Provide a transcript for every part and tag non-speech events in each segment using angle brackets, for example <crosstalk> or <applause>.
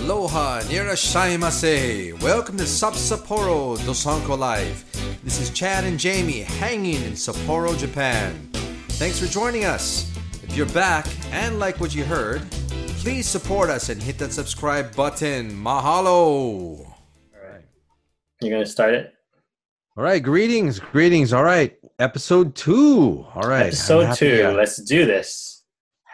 Aloha, nirashaimase. Welcome to Sub Sapporo Dosanko Live. This is Chad and Jamie hanging in Sapporo, Japan. Thanks for joining us. If you're back and like what you heard, please support us and hit that subscribe button. Mahalo. All right. You're going to start it? All right. Greetings. Greetings. All right. Episode two. All right. Episode two. Let's do this.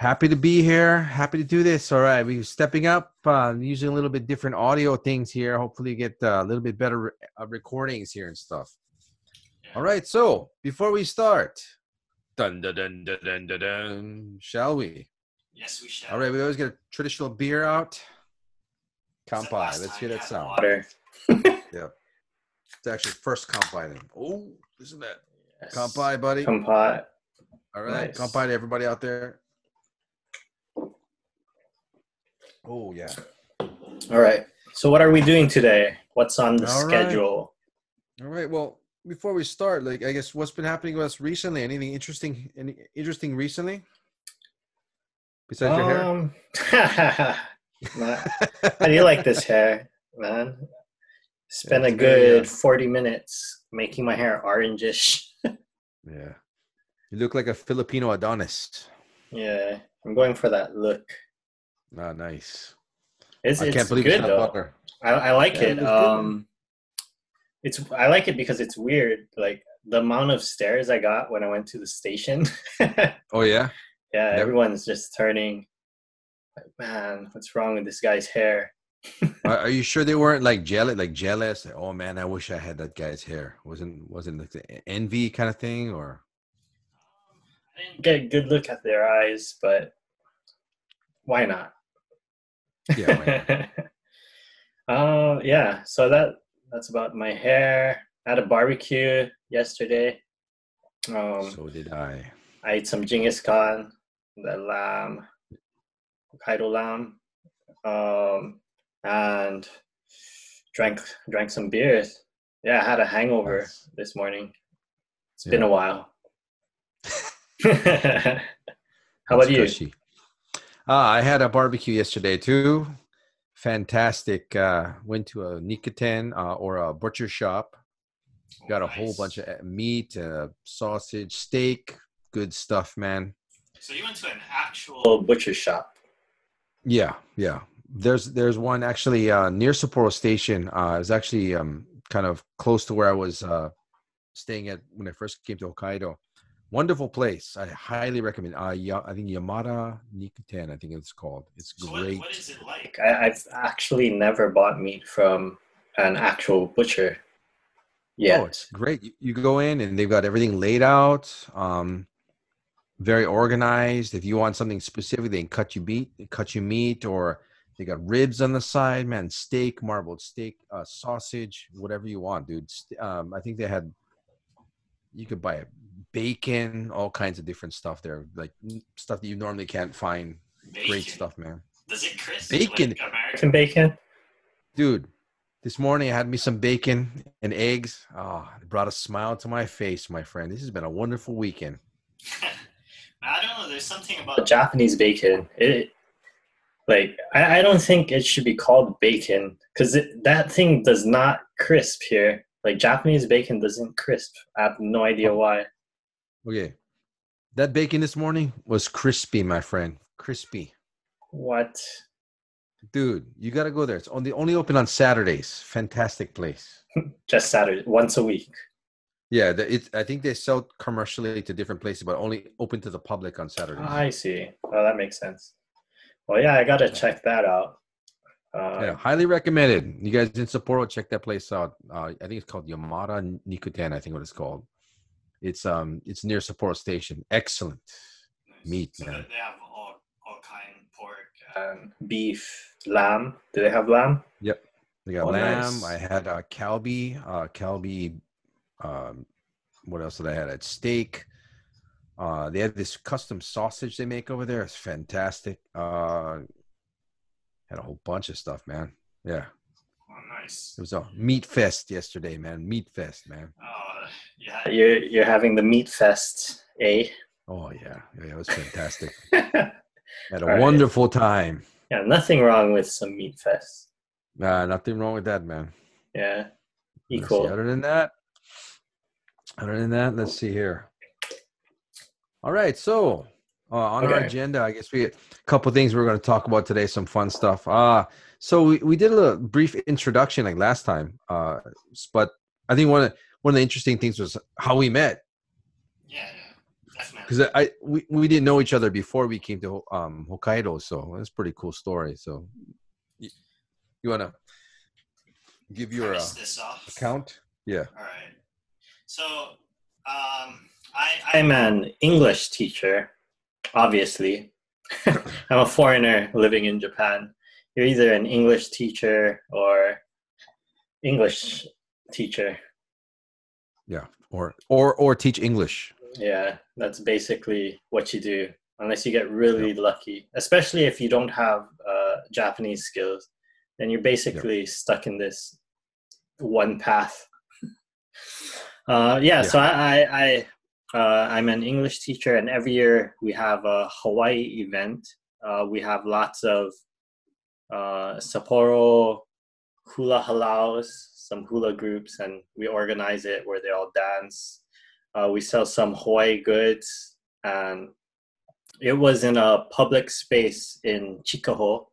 Happy to be here. Happy to do this. All right, we're stepping up, uh, using a little bit different audio things here. Hopefully, you get uh, a little bit better re- uh, recordings here and stuff. All right, so before we start, dun dun dun dun dun dun, dun shall we? Yes, we shall. All right, we always get a traditional beer out. Kampai. Let's hear that sound. Water. <laughs> yeah, it's actually first kampai. Then. Oh, isn't that Yes. kampai, buddy? Kampai. All right, Nice. kampai to everybody out there. Oh yeah. All right. So, what are we doing today? What's on the All right. schedule? All right. Well, before we start, like I guess what's been happening with us recently? Anything interesting? Any interesting recently? Besides your hair? Um, <laughs> Man, How do you like this hair, man? Spent a It's very, good uh, 40 minutes making my hair orangish. <laughs> Yeah. You look like a Filipino Adonis. yeah, I'm going for that look. Ah, nice. It's, I it's can't believe good it's not though. butter. I, I like Yeah, it. it. Um, it's I like it because it's weird. Like the amount of stares I got when I went to the station. <laughs> Oh yeah, yeah. everyone's just turning. Like, man, what's wrong with this guy's hair? <laughs> are, are you sure they weren't like jealous? Like jealous? Like, oh man, I wish I had that guy's hair. Wasn't wasn't like the envy kind of thing or? I didn't get a good look at their eyes, but why not? Yeah. <laughs> uh, yeah. So that that's about my hair. I had a barbecue yesterday. Um, so did I. I ate some Genghis Khan, the lamb, Hokkaido lamb, um, and drank drank some beers. Yeah, I had a hangover Nice. this morning. It's been a while. <laughs> <laughs> How about you? cushy. Uh, I had a barbecue yesterday too. Fantastic. Uh, went to a Nikuten uh, or a butcher shop. Got a whole bunch of uh, meat, uh, sausage, steak. Good stuff, man. So you went to an actual butcher shop. Yeah, yeah. There's there's one actually uh, near Sapporo Station. Uh, it's actually um, kind of close to where I was uh, staying at when I first came to Hokkaido. Wonderful place. I highly recommend. Uh, ya- I think Yamada Nikuten. I think it's called. It's great. What is it like? I, I've actually never bought meat from an actual butcher. Yeah, yet. oh, it's great. You, you go in and they've got everything laid out, um, very organized. If you want something specific, they can cut you meat, cut you meat, or they got ribs on the side, man, steak, marbled steak, uh, sausage, whatever you want, dude. Um, I think they had. You could buy bacon, all kinds of different stuff there, like stuff that you normally can't find. Great stuff, man. Does it crisp? Bacon. Like American bacon? dude this morning i had me some bacon and eggs oh it brought a smile to my face my friend this has been a wonderful weekend <laughs> I don't know. There's something about the Japanese bacon. It like I, I don't think it should be called bacon because that thing does not crisp here. Like Japanese bacon doesn't crisp. I have no idea oh. why. Okay that bacon this morning was crispy my friend crispy What? dude you gotta go there it's only only open on saturdays fantastic place <laughs> Just Saturday, once a week. yeah the, it, i think they sell commercially to different places but only open to the public on saturdays I see. Oh, that makes sense. Well, yeah, I gotta check that out. Uh, yeah highly recommended you guys in Sapporo check that place out uh, i think it's called yamada nikuten i think what it's called it's um it's near Sapporo station excellent Meat, So man. they have all, all kind pork and beef, lamb. Do they have lamb? Yep, they got Oh, lamb. nice. I had uh, kalbi, uh, kalbi. Um, what else did I had? I had steak. Uh, they had this custom sausage they make over there. It's fantastic. Uh, had a whole bunch of stuff, man. Yeah, Oh, nice. it was a meat fest yesterday, man. Meat fest, man. Oh, yeah. You're you're having the meat fest, eh? Oh yeah, yeah, it was fantastic. <laughs> Had a All right. wonderful time. Yeah, nothing wrong with some meat fest. Nah, nothing wrong with that, man. Yeah, equal. Other than that, other than that, let's see here. All right, so uh, on our agenda, I guess we a couple things we're going to talk about today. Some fun stuff. Uh so we, we did a little brief introduction like last time, uh, but I think one of one of the interesting things was how we met Yeah, yeah, because I we, we didn't know each other before we came to um, Hokkaido, so that's a pretty cool story. So you, you want to give your uh, this off. account? Yeah. All right. So, um, I, I'm an English teacher, obviously. <laughs> I'm a foreigner living in Japan. You're either an English teacher or English teacher. Yeah, or or or teach English. Yeah, that's basically what you do, unless you get really lucky. Especially if you don't have uh, Japanese skills, then you're basically stuck in this one path. <laughs> Uh, yeah, Yeah. so I, I, I uh, I'm an English teacher, and every year we have a Hawaii event. Uh, we have lots of uh, Sapporo hula halaus, some hula groups, and we organize it where they all dance. Uh, we sell some Hawaii goods, and it was in a public space in Chikaho.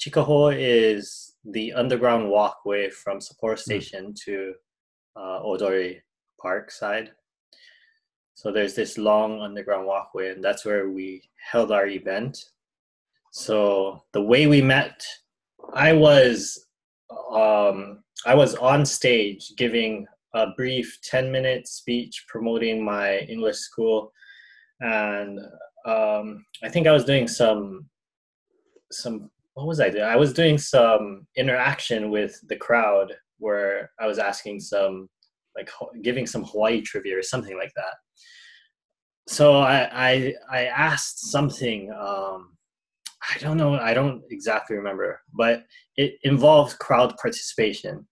Chikaho is the underground walkway from Sapporo Station to uh, Odori Park side. So there's this long underground walkway, and that's where we held our event. So the way we met, I was um, I was on stage giving a brief 10 minute speech promoting my English school. And um, I think I was doing some, some, what was I doing? I was doing some interaction with the crowd where I was asking some, like giving some Hawaii trivia or something like that. So I, I, I asked something, um, I don't know, I don't exactly remember, but it involved crowd participation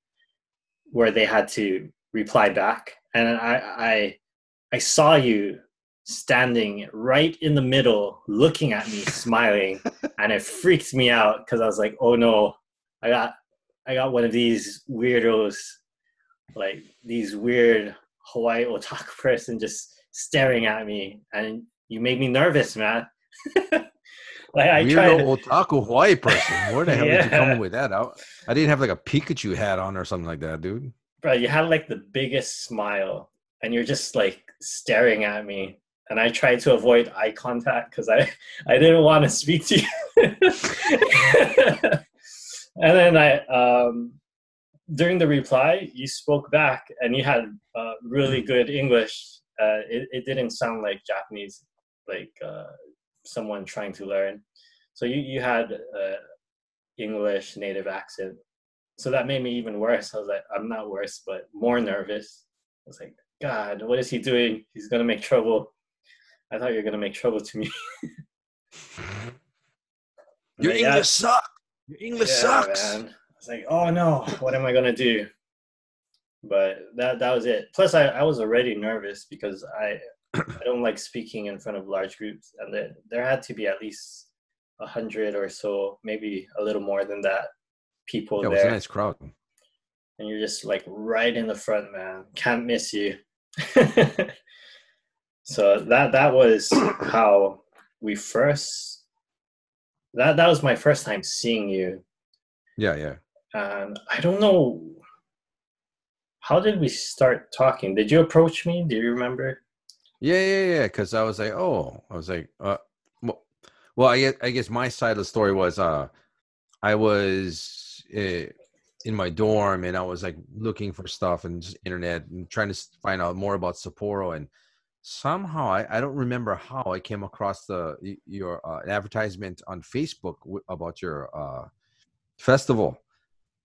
where they had to reply back. And i i i saw you standing right in the middle looking at me smiling <laughs> and it freaked me out because i was like oh no i got i got one of these weirdos like these weird hawaii otaku person just staring at me. And you made me nervous man <laughs> like i tried otaku Hawaii person. Where the <laughs> hell did you come Yeah. with that? I, I didn't have like a Pikachu hat on or something like that, dude. bro, you had like the biggest smile, and you're just like staring at me. And I tried to avoid eye contact because I I didn't want to speak to you. <laughs> and then I um, during the reply, you spoke back, and you had uh, really good English. Uh, it it didn't sound like Japanese, like uh, someone trying to learn. So you you had uh, English native accent so that made me even worse. I was like, I'm not worse, but more nervous. I was like, God, what is he doing? He's gonna make trouble. I thought you were gonna make trouble to me. <laughs> Your But yeah, English sucks. Your English yeah, sucks. Man. I was like, oh no, what am I gonna do? But that that was it. Plus, I, I was already nervous because I I don't like speaking in front of large groups, and there there had to be at least a hundred or so, maybe a little more than that, people Yeah, it was a nice crowd. and you're just like right in the front, man. Can't miss you. <laughs> so that that was <coughs> how we first. That that was my first time seeing you, Yeah, yeah. and I don't know. How did we start talking? Did you approach me? Do you remember? Yeah, yeah, yeah. Because I was like, oh, I was like, uh, well, well, I guess, I guess my side of the story was, uh, I was uh, in my dorm and I was like looking for stuff and just internet and trying to find out more about Sapporo and somehow I, I don't remember how I came across the your uh, an advertisement on Facebook w- about your uh, festival.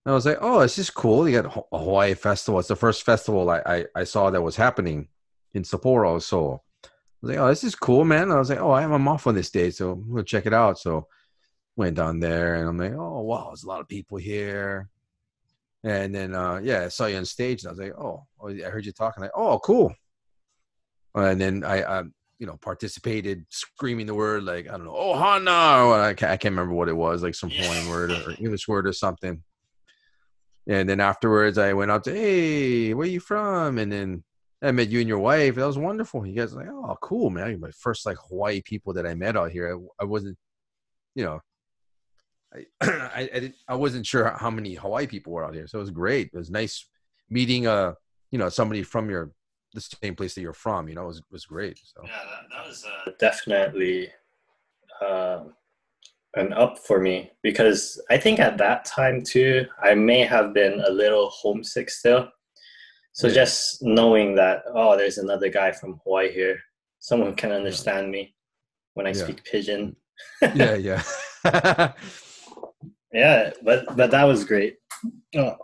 And I was like, oh, this is cool. You got a Hawaii festival. It's the first festival I, I, I saw that was happening in Sapporo. So I was like, oh, this is cool, man. I was like, oh, I have a off on this day, so we'll check it out. So went down there, and I'm like, oh, wow, there's a lot of people here. And then, uh, yeah, I saw you on stage, and I was like, oh, oh, I heard you talking. Like, oh, cool. And then I, um, you know, participated, screaming the word like I don't know, Ohana, or I can't, I can't remember what it was, like some Hawaiian <laughs> word or English word or something. And then afterwards, I went up to, hey, where you from? And then I met you and your wife. That was wonderful. You guys like, oh, cool, man. My first like Hawaii people that I met out here. I, I wasn't, you know, I, <clears throat> I, I, I wasn't sure how many Hawaii people were out here. So it was great. It was nice meeting, uh, you know, somebody from your, the same place that you're from, you know, it was, was great. So yeah, that, that was uh, definitely, uh, an up for me because I think at that time too, I may have been a little homesick still. So yeah. just knowing that, oh, there's another guy from Hawaii here, someone can understand me when I yeah. speak pidgin. yeah, <laughs> yeah. <laughs> yeah, but but that was great. Oh.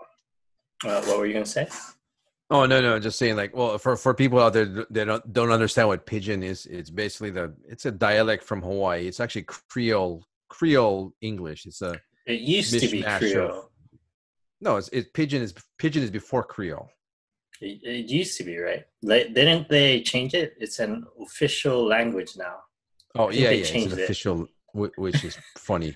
Uh, what were you gonna say? Oh no, no, just saying like, well, for for people out there that don't don't understand what pidgin is, it's basically the it's a dialect from Hawaii. It's actually Creole Creole English. It's a it used to be Creole. Of, no, it's it pidgin is pidgin is before Creole. It, it used to be right. Like, didn't they change it? It's an official language now. Oh yeah, yeah, it's an it. official, which is funny,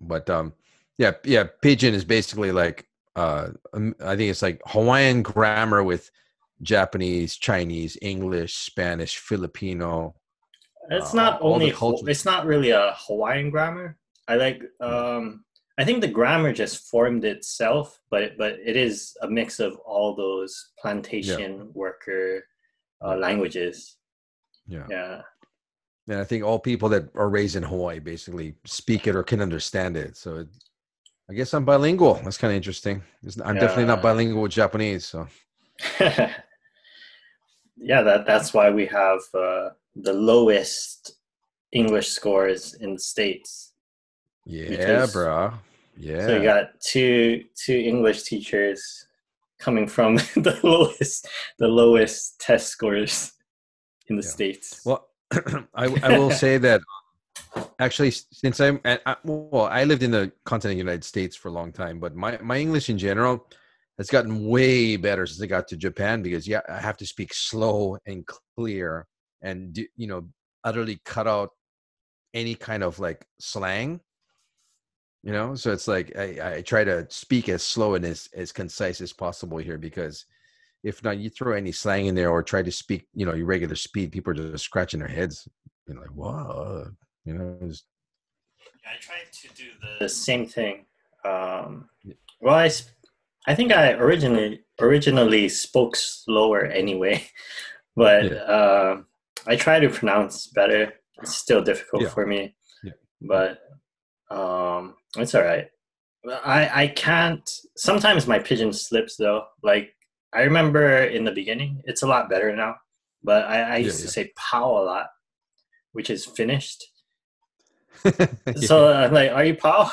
but um, yeah, yeah, pidgin is basically like uh, um, I think it's like Hawaiian grammar with Japanese, Chinese, English, Spanish, Filipino, it's uh, not only it's not really a Hawaiian grammar. I like um I think the grammar just formed itself, but but it is a mix of all those plantation yeah. worker uh, languages. Yeah. Yeah. And I think all people that are raised in Hawaii basically speak it or can understand it. So it, I guess I'm bilingual. That's kind of interesting. I'm yeah. definitely not bilingual with Japanese. So. <laughs> yeah, that that's why we have uh, the lowest English scores in the states. Yeah, because, bro. Yeah. So you got two two English teachers coming from <laughs> the lowest the lowest test scores in the yeah. states. Well, <clears throat> I I will <laughs> say that um, actually since I'm I, uh, well I lived in the continental United States for a long time, but my my English in general has gotten way better since I got to Japan because yeah I have to speak slow and clear and you know utterly cut out any kind of like slang you know so it's like I, I try to speak as slow and as, as concise as possible here because if not you throw any slang in there or try to speak you know your regular speed people are just scratching their heads you know like whoa you know just... i tried to do the same thing um well i i think i originally originally spoke slower anyway <laughs> but yeah. uh, I try to pronounce better. It's still difficult yeah. for me, yeah. but um, it's all right. I I can't. Sometimes my pidgin slips though. Like I remember in the beginning, it's a lot better now. But I, I used yeah, to say "pow" a lot, which is finished. <laughs> so I'm like, "Are you pow?"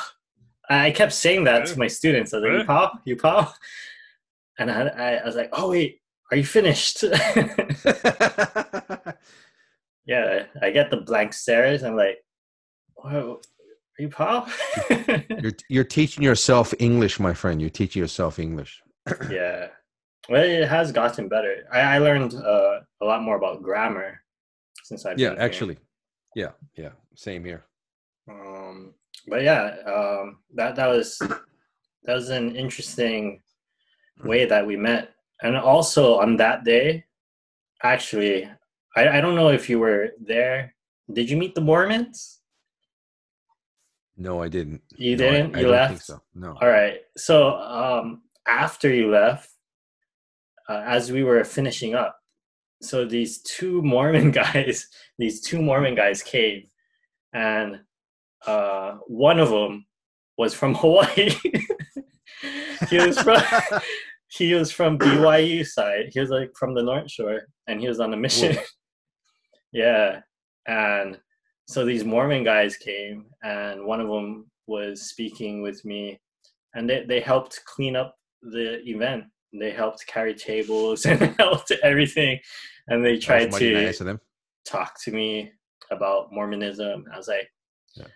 I kept saying that to my students. I was like, "You pow, you pow," and I, I, I was like, "Oh wait, are you finished?" <laughs> <laughs> yeah, I get the blank stares. I'm like, "Whoa, are you Paul?" <laughs> you're you're teaching yourself English, my friend. You're teaching yourself English. <clears throat> yeah, well, it has gotten better. I, I learned uh, a lot more about grammar since I've yeah, actually, yeah, yeah, same here. Um, but yeah, um, that that was that was an interesting way that we met, and also on that day, actually, I, I don't know if you were there. Did you meet the Mormons? No, I didn't. You no, didn't? I, you I left? so. No. All right. So um, after you left, uh, as we were finishing up, so these two Mormon <laughs> guys, these two Mormon guys came, and uh, one of them was from <laughs> Hawaii. <laughs> he was from he was from BYU side. He was like from the North Shore, and he was on a mission. Yeah. And so these Mormon guys came, and one of them was speaking with me, and they, they helped clean up the event. They helped carry tables <laughs> and helped everything. And they tried to nice talk to me about Mormonism. I was like, yeah.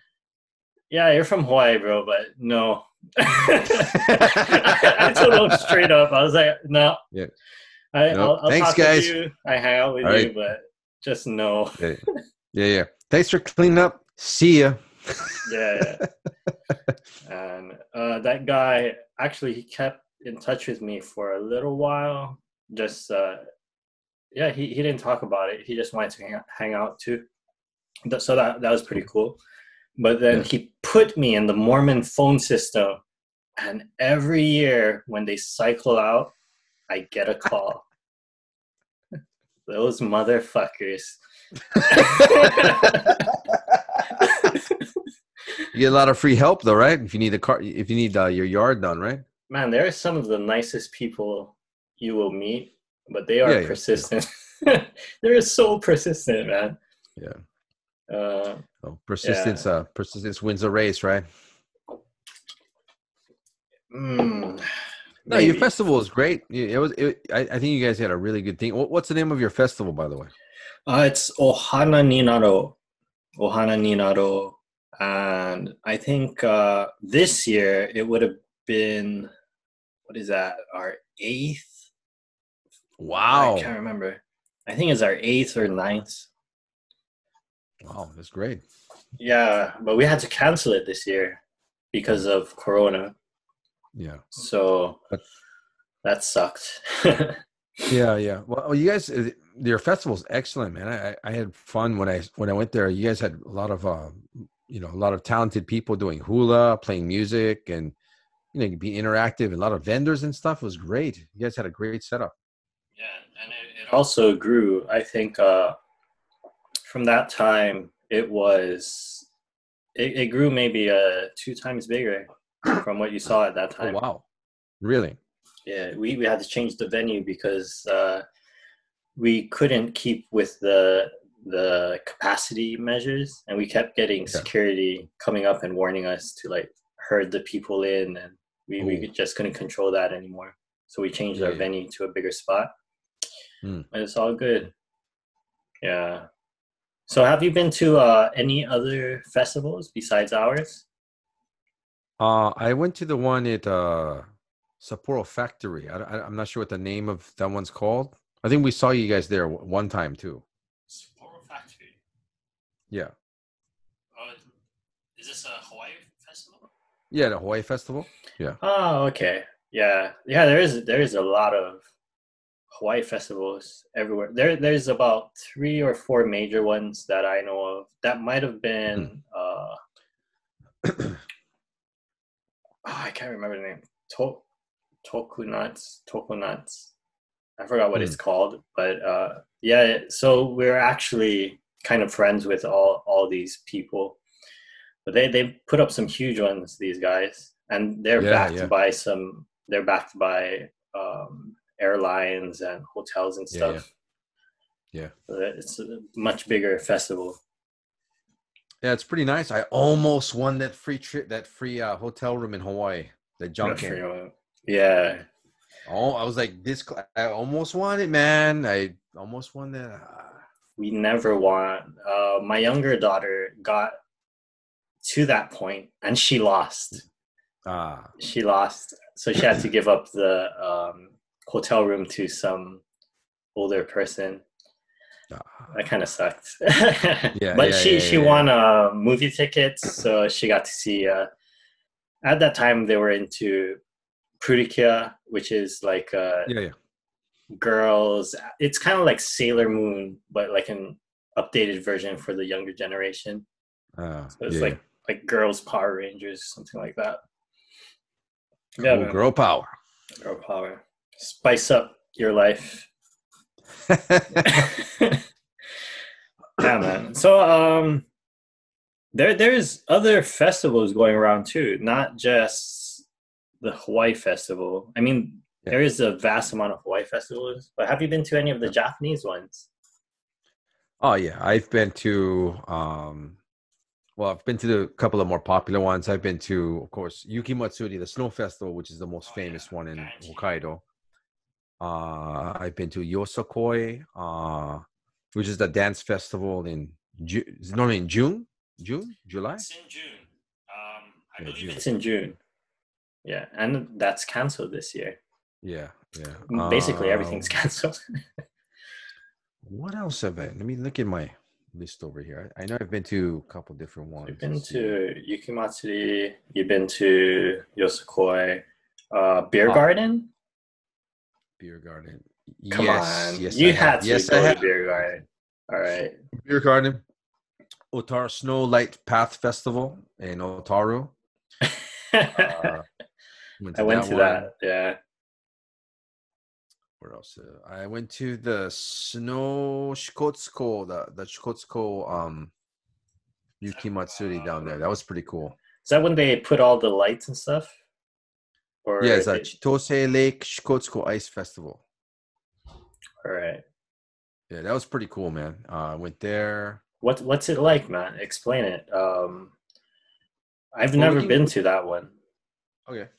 yeah, you're from Hawaii, bro, but no. <laughs> I told them straight up. I was like, no. Yeah. I, nope. I'll, I'll Thanks, guys. I hang out with All you, right. but just no. Yeah, yeah, yeah. Thanks for cleaning up. See ya. yeah, yeah. <laughs> and uh, that guy actually he kept in touch with me for a little while. Just uh, yeah, he, he didn't talk about it. He just wanted to hang out, hang out too. So that that was pretty cool. But then Yeah. he put me in the Mormon phone system, and every year when they cycle out, I get a call. <laughs> Those motherfuckers. <laughs> You get a lot of free help though, right? If you need a car, if you need uh, your yard done, right? Man, they're some of the nicest people you will meet, but they are Yeah, yeah, persistent. <laughs> they're so persistent, man. Yeah. Uh, So persistence, uh, persistence wins the race, right? mm, No, your festival is great. It was. It, I, I think you guys had a really good thing. What, what's the name of your festival, by the way? Uh, it's Ohana Ninaro. Ohana Ninaro. And I think uh, this year it would have been, what is that, our eighth? Wow, I can't remember. I think it's our eighth or ninth. wow, that's great. Yeah, but we had to cancel it this year because of Corona. Yeah, So that sucked. <laughs> yeah, yeah. Well, you guys, uh, your festival's excellent, man. I, I had fun when I when I went there. You guys had a lot of, uh, you know, a lot of talented people doing hula, playing music, and you know, you be interactive. A lot of vendors and stuff. It was great. You guys had a great setup. Yeah, and it, it also grew. I think uh, from that time, it was it, it grew maybe uh, two times bigger from what you saw at that Oh time. wow, really? Yeah, we, we had to change the venue because uh, we couldn't keep with the the capacity measures, and we kept getting Yeah. security coming up and warning us to like herd the people in, and we, we just couldn't control that anymore. So we changed our Yeah, yeah. venue to a bigger spot. Hmm. And it's all good. Yeah. So have you been to uh, any other festivals besides ours? Uh, I went to the one at uh, Sapporo Factory. I, I, I'm not sure what the name of that one's called. I think we saw you guys there w- one time too. Sapporo Factory. Yeah, Oh, is this a Hawaii festival? yeah, the Hawaii Festival. Yeah. Oh, okay. Yeah, yeah. There is there is a lot of Hawaii festivals everywhere. There there's about three or four major ones that I know of. That might have been. Hmm. Uh, oh, <coughs> I can't remember the name. To- Tokunuts. Tokunuts. I forgot what it's called, but uh, yeah. So we're actually kind of friends with all all these people, but they they put up some huge ones. These guys, and they're Yeah, backed yeah. by some. They're backed by um, airlines and hotels and stuff. yeah. So that- it's a much bigger festival. Yeah, it's pretty nice. I almost won that free trip, that free uh, hotel room in Hawaii. The Junkin. Yeah. Oh, I was like, this. I almost won it, man. I almost won that. We never won. Uh, my younger daughter got to that point and she lost. Ah, She lost, so she had to give up the um, hotel room to some older person. ah. That kind of sucked. <laughs> Yeah, but yeah, she yeah, she won uh, movie tickets, so she got to see. Uh, at that time, they were into Prudikia, which is like uh, yeah, yeah. girls. It's kind of like Sailor Moon, but like an updated version for the younger generation. Ah, So it's yeah, like like girls Power Rangers, something like that. yeah. Yeah, girl power. girl power. Spice up your life. yeah, man. So um, there there's other festivals going around too, not just the Hawaii festival. I mean, Yeah. there is a vast amount of Hawaii festivals, but have you been to any of the Japanese ones? Oh yeah, I've been to um well, I've been to a couple of more popular ones. I've been to, of course, Yuki Matsuri, the snow festival, which is the most Oh, famous yeah, one in. Hokkaido. Uh I've been to Yosakoi, uh, which is the dance festival in June. Is normally in June? June? July? It's in June. Um, I Yeah, believe June. it's in June. Yeah, and that's canceled this year. Yeah, yeah. Basically, Uh, everything's canceled. <laughs> What else have I? Let me look at my list over here. I I know I've been to a couple different ones. You've been Let's see. to Yukimatsuri. You've been to Yosakoi. Uh, beer Ah. garden. beer garden. Come yes, on, yes, you I have. to yes, go I to have. beer garden. All right. beer garden. Otaru Snow Light Path Festival in Otaru. <laughs> Uh, went I went to one. that. Yeah. Where else? Uh, I went to the Snow Shikotsuko, the the Shikotsuko um Yuki Matsuri down there. That was pretty cool. Is that when they put all the lights and stuff? Or Yeah, it's a they- Chitose Lake Shikotsuko Ice Festival. all right. Yeah, that was pretty cool, man. Uh, I went there. What what's it like, man? Explain it. Um, I've Well, never can- been to that one. Okay.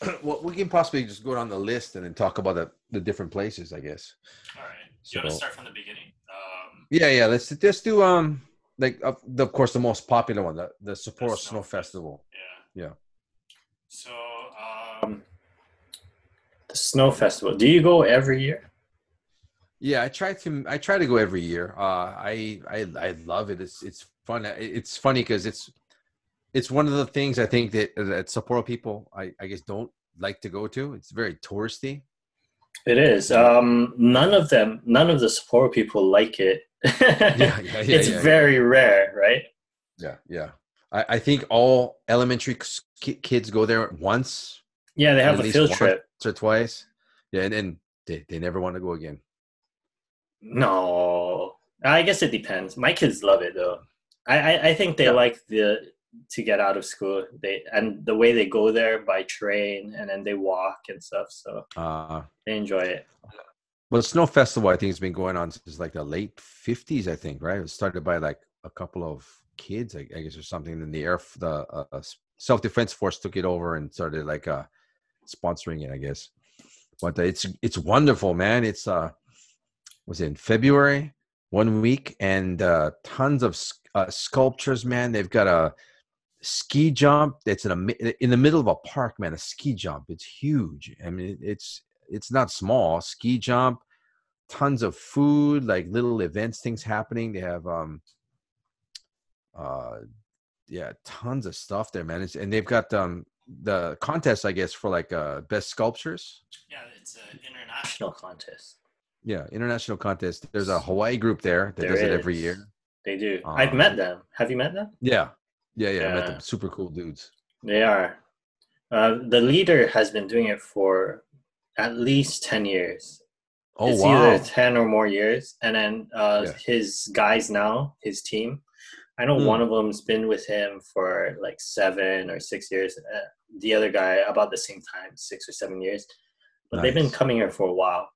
<clears throat> well, we can possibly just go down the list and then talk about the, the different places, I guess. All right. So, you wanna start from the beginning? Um, Yeah, yeah. Let's just do um like of the, of course the most popular one, the the Sapporo Snow Snow Festival. yeah. Yeah. So, um, the snow festival. Do you go every year? Yeah, I try to I try to go every year. Uh, I I I love it. It's it's fun. It's funny because it's it's one of the things I think that that Sapporo people I I guess don't like to go to. It's very touristy. It is. Um, none of them, none of the Sapporo people like it. <laughs> Yeah, yeah, <laughs> yeah. it's very rare, right? Yeah, yeah. I, I think all elementary kids go there once Yeah, they have a field once. trip. or twice. Yeah, and then they, they never want to go again. No, I guess it depends. My kids love it though. I I, I think they like the to get out of school. They and the way they go there by train and then they walk and stuff. So Uh, they enjoy it. well, Snow Festival I think has been going on since like the late fifties. I think right. It was started by like a couple of kids, I, I guess, or something. Then the air the uh, self defense force took it over and started like uh sponsoring it. I guess. But uh, it's it's wonderful, man. It's uh was in February one week and uh tons of uh, sculptures, man. They've got a ski jump that's in a in the middle of a park, man. A ski jump. It's huge. I mean, it's it's not small. Ski jump, tons of food, like little events, things happening. They have um uh yeah, tons of stuff there, man. It's, and they've got um the contest, I guess, for like uh best sculptures. Yeah, it's an international contest. Yeah, international contest. There's a Hawaii group there that There does it every year. They do. Uh, I've met them. Have you met them? Yeah, yeah, yeah. I met them. Super cool dudes. They are. Uh, the leader has been doing it for at least 10 years. Oh it's wow! either 10 or more years. And then uh, Yeah. his guys now, his team, I know Hmm. one of them's been with him for like seven or six years. Uh, the other guy, about the same time, six or seven years. But they've been coming here for a while.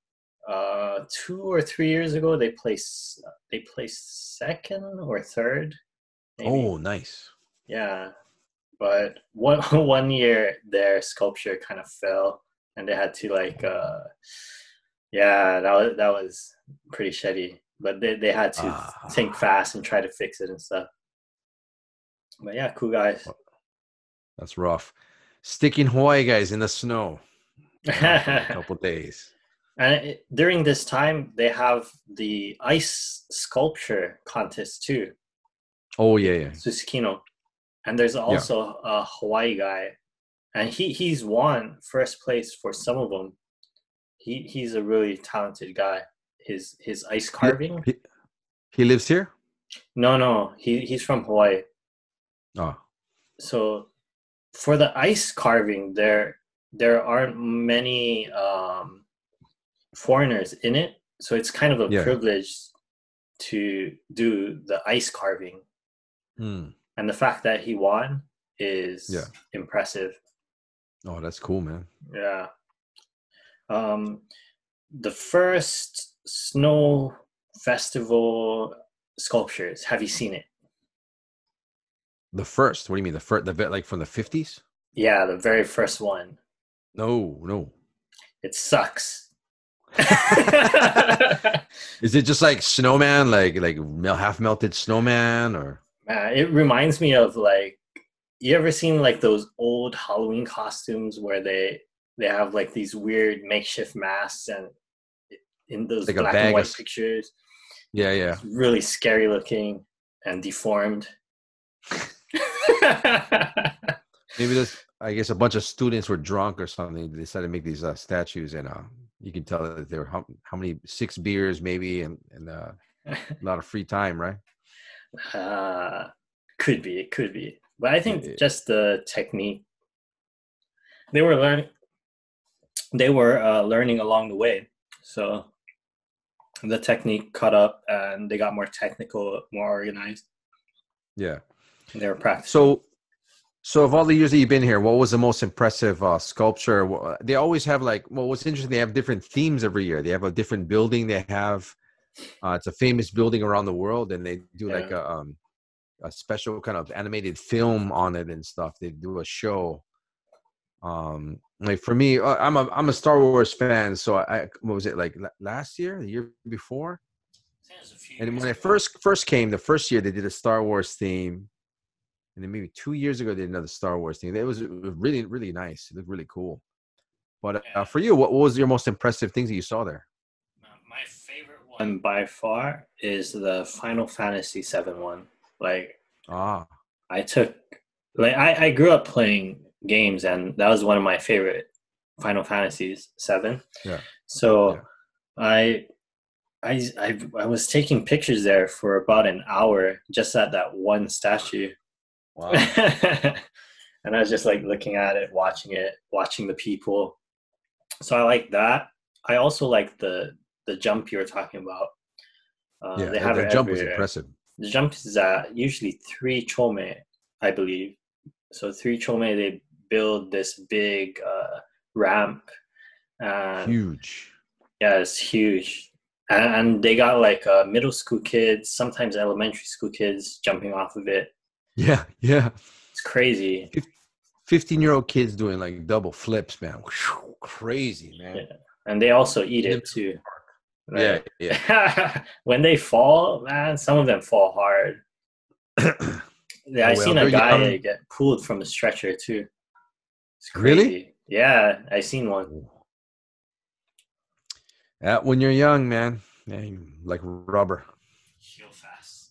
Uh, two or three years ago, they placed they placed second or third. maybe. Oh, nice. Yeah, but <laughs> one one year their sculpture kind of fell, and they had to like, uh, yeah, that was that was pretty shitty. But they they had to Ah. think fast and try to fix it and stuff. But yeah, cool guys. That's rough. Sticking Hawaii guys in the snow uh, a <laughs> couple days. And it, during this time, they have the ice sculpture contest too, Oh yeah, yeah. Susukino, and there's also a Hawaii guy, and he he's won first place for some of them. He he's a really talented guy. His his ice carving. He, he lives here. No, no, he he's from Hawaii. Oh, So for the ice carving, there there aren't many um, foreigners in it, so it's kind of a Yeah. privilege to do the ice carving. hmm. And the fact that he won is Yeah. impressive. oh, that's cool, man. Yeah. Um, the first snow festival sculptures. Have you seen it? The first. What do you mean? The first? The like from the fifties? Yeah, the very first one. No, no. It sucks. <laughs> Is it just like snowman, like like half melted snowman, or Man, it reminds me of like you ever seen like those old Halloween costumes where they they have like these weird makeshift masks and in those Like black and white of- pictures. Yeah, yeah. It's really scary looking and deformed. <laughs> Maybe this. I guess a bunch of students were drunk or something. They decided to make these uh, statues, and uh, you can tell that they were how, how many six beers maybe, and and uh, a lot of free time, right? Uh, could be, it could be. But I think Yeah. just the technique. They were learning. They were uh, learning along the way, so the technique caught up, and they got more technical, more organized. Yeah. They were practicing. So, so of all the years that you've been here, what was the most impressive uh, sculpture? They always have like, well, what's interesting, they have different themes every year. They have a different building. They have, uh, it's a famous building around the world, and they do like a um, a special kind of animated film on it and stuff. They do a show. Um, like for me, uh, I'm a I'm a Star Wars fan, so I what was it like last year, the year before? And when I first first came, the first year they did a Star Wars theme, and then maybe two years ago they did another Star Wars theme. It was, really really nice. It looked really cool. But uh, for you, what, what was your most impressive things that you saw there? One by far is the Final Fantasy VII one. Like Ah, I took like I, I grew up playing games and that was one of my favorite Final Fantasies seven. Yeah. So Yeah. I I I I was taking pictures there for about an hour just at that one statue. wow. <laughs> and I was just like looking at it, watching it, watching the people. So I like that. I also like the the jump you were talking about. Uh, yeah, they the- have the jump was impressive. The jump is at usually three chome, I believe. So three chome, they build this big uh, ramp, and Huge. yeah, it's huge. And, and they got like uh, middle school kids, sometimes elementary school kids jumping off of it. Yeah, yeah. It's crazy. 15 year old kids doing like double flips, man. Whew, crazy, man. Yeah. And they also eat it too. Yeah, yeah. <laughs> when they fall, man, some of them fall hard. <clears throat> Yeah, Oh, I well, seen a guy young. get pulled from a stretcher too. It's Really? Yeah, I seen one. Yeah, when you're young, man, like rubber. Heal fast.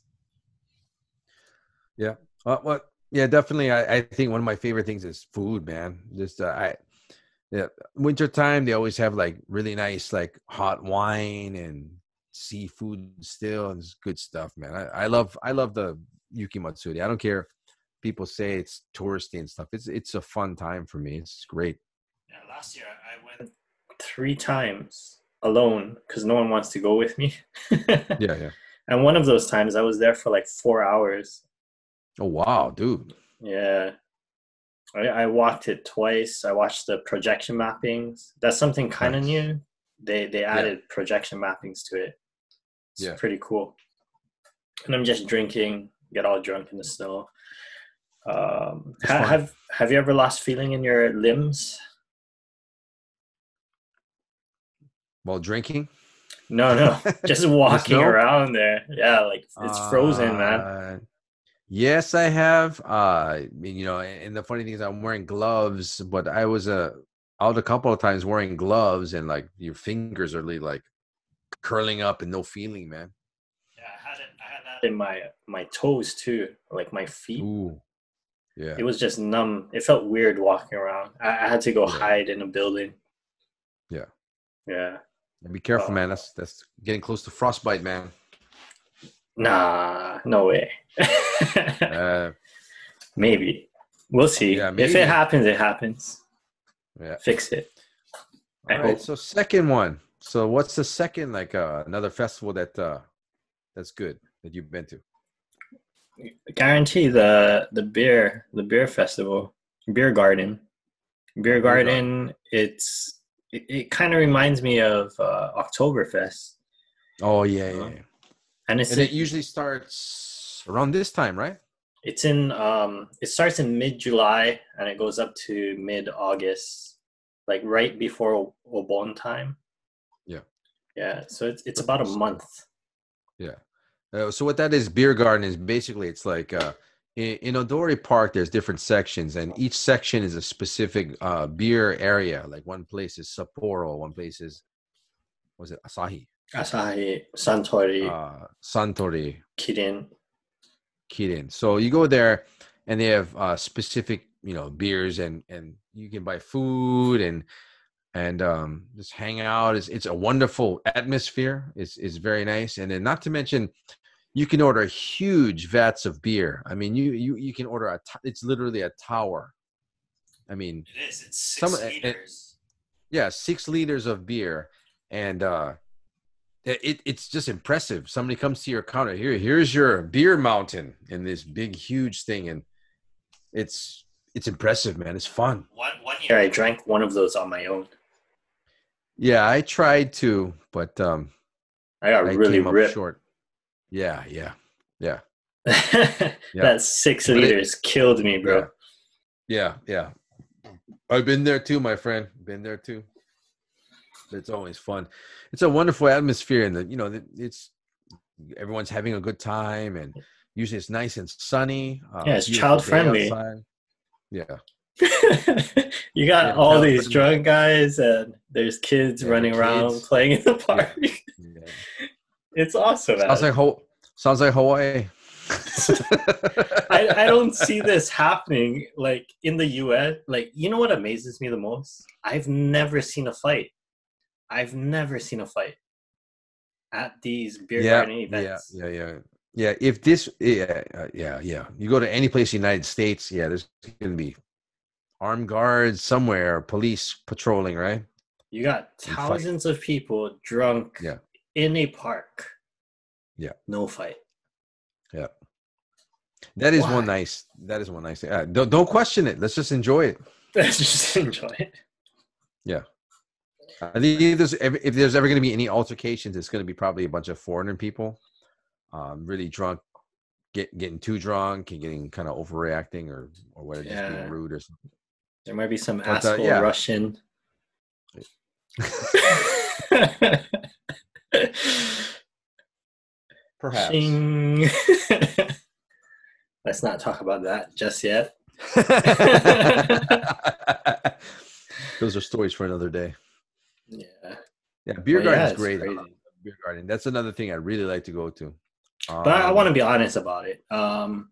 Uh, what? Yeah, definitely. I, I think one of my favorite things is food, man. Just uh, I, yeah, wintertime they always have like really nice like hot wine and seafood still, and it's good stuff, man. I, I love I love the Yuki Matsuri. I don't care. if People say it's touristy and stuff. It's it's a fun time for me. It's great. Yeah, last year I went three times alone because no one wants to go with me. <laughs> Yeah, yeah. And one of those times I was there for like four hours. Oh wow, dude. Yeah. I, I walked it twice. I watched the projection mappings. That's something kind of Nice. new. They they added projection mappings to it. It's Yeah. pretty cool. And I'm just drinking, get all drunk in the snow. Um, ha- have have you ever lost feeling in your limbs? While drinking. No, no, <laughs> just walking around there. Yeah, like it's frozen, man. Yes, I have. Uh, I mean, you know, and the funny thing is, I'm wearing gloves, but I was uh, out a couple of times wearing gloves, and like your fingers are really like curling up and no feeling, man. Yeah, I had it. I had that in my my toes too, like my feet. Ooh, yeah. It was just numb. It felt weird walking around. I, I had to go Yeah. hide in a building. Yeah. Yeah. And Be careful, uh, man. That's that's getting close to frostbite, man. Nah, no way. Uh, <laughs> maybe. We'll see. Yeah, If it happens, it happens. yeah. Fix it. All right. So second one. So what's the second like uh, another festival that uh, that's good that you've been to? Guarantee the the beer the beer festival beer garden beer garden. It's it, it kind of reminds me of uh, Oktoberfest, Oh yeah, yeah. Uh, yeah. And it's And it usually starts around this time, right? It's in um it starts in mid July and it goes up to mid August, like right before Obon time. Yeah. Yeah. So it's it's about a month. Uh, so what that is, beer garden is basically it's like uh, in, in Odori Park. There's different sections, and each section is a specific uh, beer area. Like one place is Sapporo, one place is was it Asahi? Asahi, Suntory, uh, Suntory, Kirin. Kirin. So you go there, and they have uh, specific, you know, beers, and and you can buy food and and um, just hang out. It's it's a wonderful atmosphere. It's it's very nice, and then not to mention, you can order huge vats of beer. I mean, you you you can order a. T- it's literally a tower. I mean, It is. It's six Some- it- liters. yeah, six liters of beer, and uh, it, it it's just impressive. Somebody comes to your counter. Here, here's your beer mountain in this big, huge thing, and it's it's impressive, man. It's fun. one one year, I drank one of those on my own. Yeah, I tried to, but um, I got I really came up ripped. short. Yeah, yeah, yeah, <laughs> that six But it- liters killed me, bro. yeah, yeah. I've been there too, my friend. Been there too. It's always fun. It's a wonderful atmosphere, and the you know it's everyone's having a good time, and usually it's nice and sunny. Uh, Yeah, it's child friendly. outside. Yeah, <laughs> you got Yeah, all these drunk guys, and there's kids Yeah, running around playing in the park. yeah. It's awesome. sounds like Ho- sounds like Hawaii. <laughs> I, I don't <laughs> see this happening like in the US. Like, you know what amazes me the most? I've never seen a fight. I've never seen a fight at these beer yeah, garden yeah, events. yeah, yeah, yeah. If this, yeah, uh, yeah, yeah. You go to any place in the United States, yeah, there's gonna be armed guards somewhere, police patrolling, right? You got thousands of people drunk Yeah. in a park. Yeah. No fight. Yeah. That is Why? one nice. That is one nice. thing. Uh, don't don't question it. Let's just enjoy it. <laughs> Let's just enjoy it. I think if there's ever, if there's ever going to be any altercations, it's going to be probably a bunch of foreigner people, um, really drunk, get getting too drunk and getting kind of overreacting or or whatever, just being rude or something. There might be some But, uh, asshole yeah. Russian. <laughs> Perhaps. <laughs> Let's not talk about that just yet. <laughs> Those are stories for another day. Yeah. Yeah, beer Well, yeah, garden's it's great. Beer garden. That's another thing I really like to go to. But I Um, want to be honest about it. Um,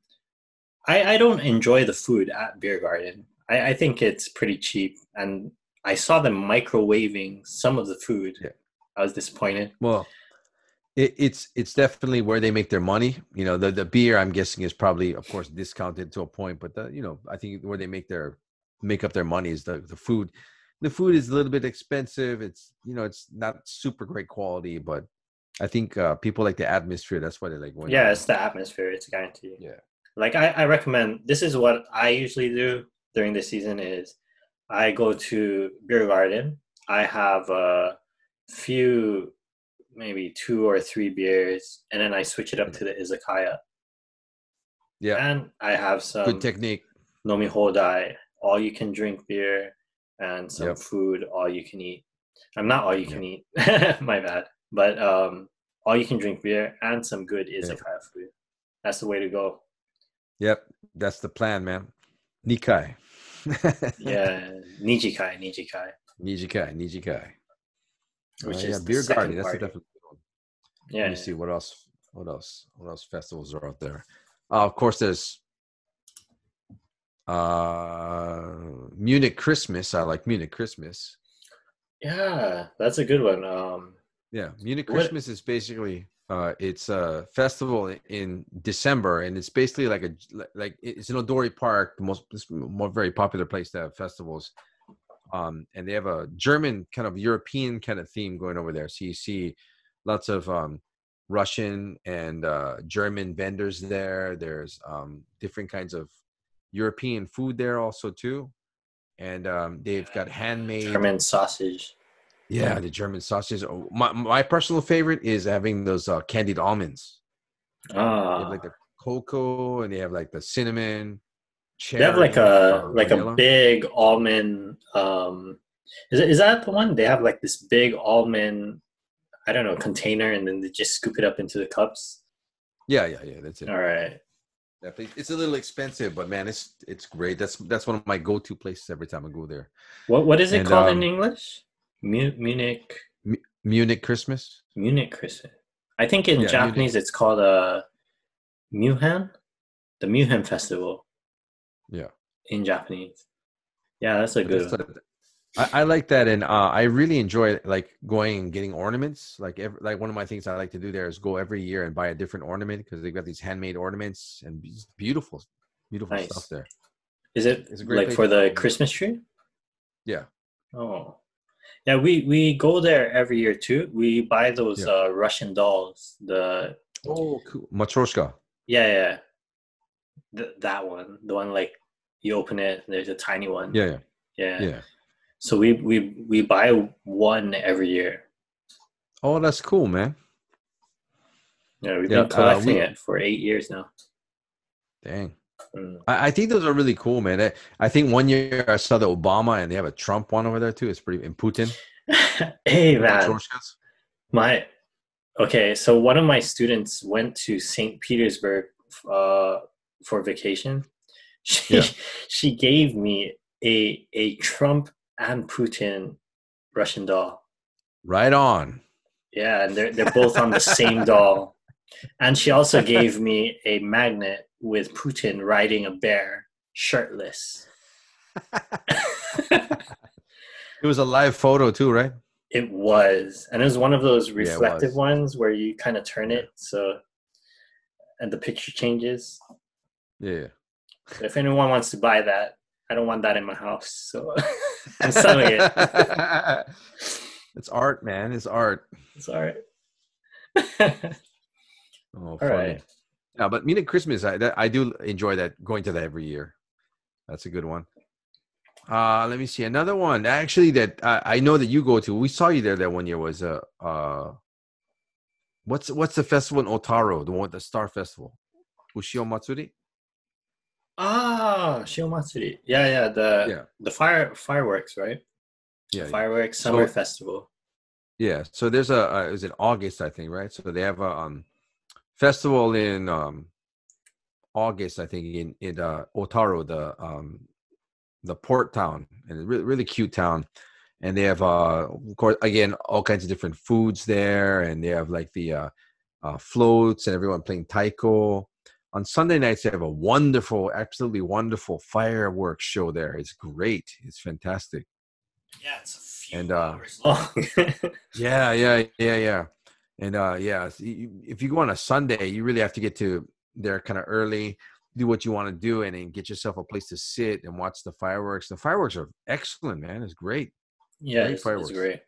I, I don't enjoy the food at Beer Garden. I, I think it's pretty cheap. And I saw them microwaving some of the food. Yeah. I was disappointed. Well, it, it's it's definitely where they make their money. You know, the the beer I'm guessing is probably, of course, discounted to a point, but the you know I think where they make their make up their money is the the food. The food is a little bit expensive. It's you know it's not super great quality, but I think uh, people like the atmosphere. That's why they like going. Yeah, it's the atmosphere. It's a guarantee. yeah, like I, I recommend this is what i usually do during the season is i go to beer garden i have a few maybe two or three beers and then i switch it up to the izakaya yeah. and i have some Good technique. nomi hodai all you can drink beer and some Yep. food all you can eat i'm not all you can eat <laughs> my bad but um all you can drink beer and some good izakaya food that's the way to go Yep, that's the plan, man. Nikai. <laughs> yeah nijikai nijikai Nijikai, Nijikai. which Uh, is yeah, beer garden. That's a definitely one. yeah Let me see what else. What else? What else festivals are out there? Uh, of course, there's uh, Munich Christmas. I like Munich Christmas. yeah that's a good one um Yeah, Munich Christmas is basically uh, it's a festival in December, and it's basically like a like it's in Odori Park, the most more very popular place to have festivals. Um, and they have a German kind of European kind of theme going over there. So you see lots of um, Russian and uh, German vendors there. There's um, different kinds of European food there also too, and um, they've got handmade. german sausage Yeah, the German sausages. Oh, My my personal favorite is having those uh, candied almonds. They have ah like the cocoa, and they have like the cinnamon. they have like a uh, like a big almond um is, it, is that the one they have like this big almond i don't know container and then they just scoop it up into the cups Yeah, yeah, yeah. That's it. all right Definitely. It's a little expensive, but man, it's it's great. That's that's one of my go-to places every time I go there. what what is it And, called in um, english Mu- munich Munich Christmas. Munich Christmas. I think in Yeah, Japanese it's called a Muhan, the Muhan Festival Yeah. in Japanese. Yeah, that's a But good that's I, I like that, and uh, I really enjoy like going and getting ornaments. Like every, like one of my things I like to do there is go every year and buy a different ornament because they've got these handmade ornaments and beautiful, beautiful Nice. stuff there. Is it It's like for the. Christmas tree? Yeah. Oh, yeah. We we go there every year too. We buy those Yeah. uh, Russian dolls. The Oh, cool. Matryoshka. yeah yeah, Th- that one. The one like you open it. There's a tiny one. Yeah, yeah, yeah. yeah. So we we we buy one every year. Oh, that's cool, man. Yeah, we've Yeah, been uh, collecting we- it for eight years now. Dang. Mm. I, I think those are really cool, man. I, I think one year I saw the Obama and they have a Trump one over there too. It's pretty and Putin. <laughs> hey man, my okay. So one of my students went to Saint Petersburg uh, for vacation. <laughs> She Yeah. she gave me a a Trump and Putin Russian doll. Right on. Yeah, and they're they're both on the same doll. And she also <laughs> gave me a magnet with Putin riding a bear, shirtless. <laughs> It was a live photo too, right? It was, and it was one of those reflective was. ones where you kind of turn it so, and the picture changes. Yeah. So if anyone wants to buy that, I don't want that in my house, so <laughs> I'm selling it. <laughs> it's art, man. It's art. It's art. <laughs> Oh, All funny. right. Yeah, but Munich Christmas, I that, I do enjoy that going to that every year. That's a good one. Uh, let me see another one. Actually, that I, I know that you go to. We saw you there that one year. Was uh, uh, what's what's the festival in Otaru? The one the Star Festival, Ushio Matsuri. Ah, Shiomatsuri. Yeah, yeah. The Yeah. the fire fireworks, right? Yeah, Fireworks summer So- festival. Yeah, so there's a uh, it was in August, I think, right? So they have a um festival in um August, I think, in in uh, Otaru, the um the port town, and a really really cute town. And they have uh of course again all kinds of different foods there, and they have like the uh, uh floats and everyone playing taiko. On Sunday nights, they have a wonderful, absolutely wonderful fireworks show there. It's great. It's fantastic. Yeah, it's a few And, uh, hours long. <laughs> Yeah, yeah, yeah, yeah. And uh yeah, s- y- y- if you go on a Sunday, you really have to get to there kind of early, do what you want to do, and then get yourself a place to sit and watch the fireworks. The fireworks are excellent, man. It's great. yeah, Great it's, fireworks. it's great.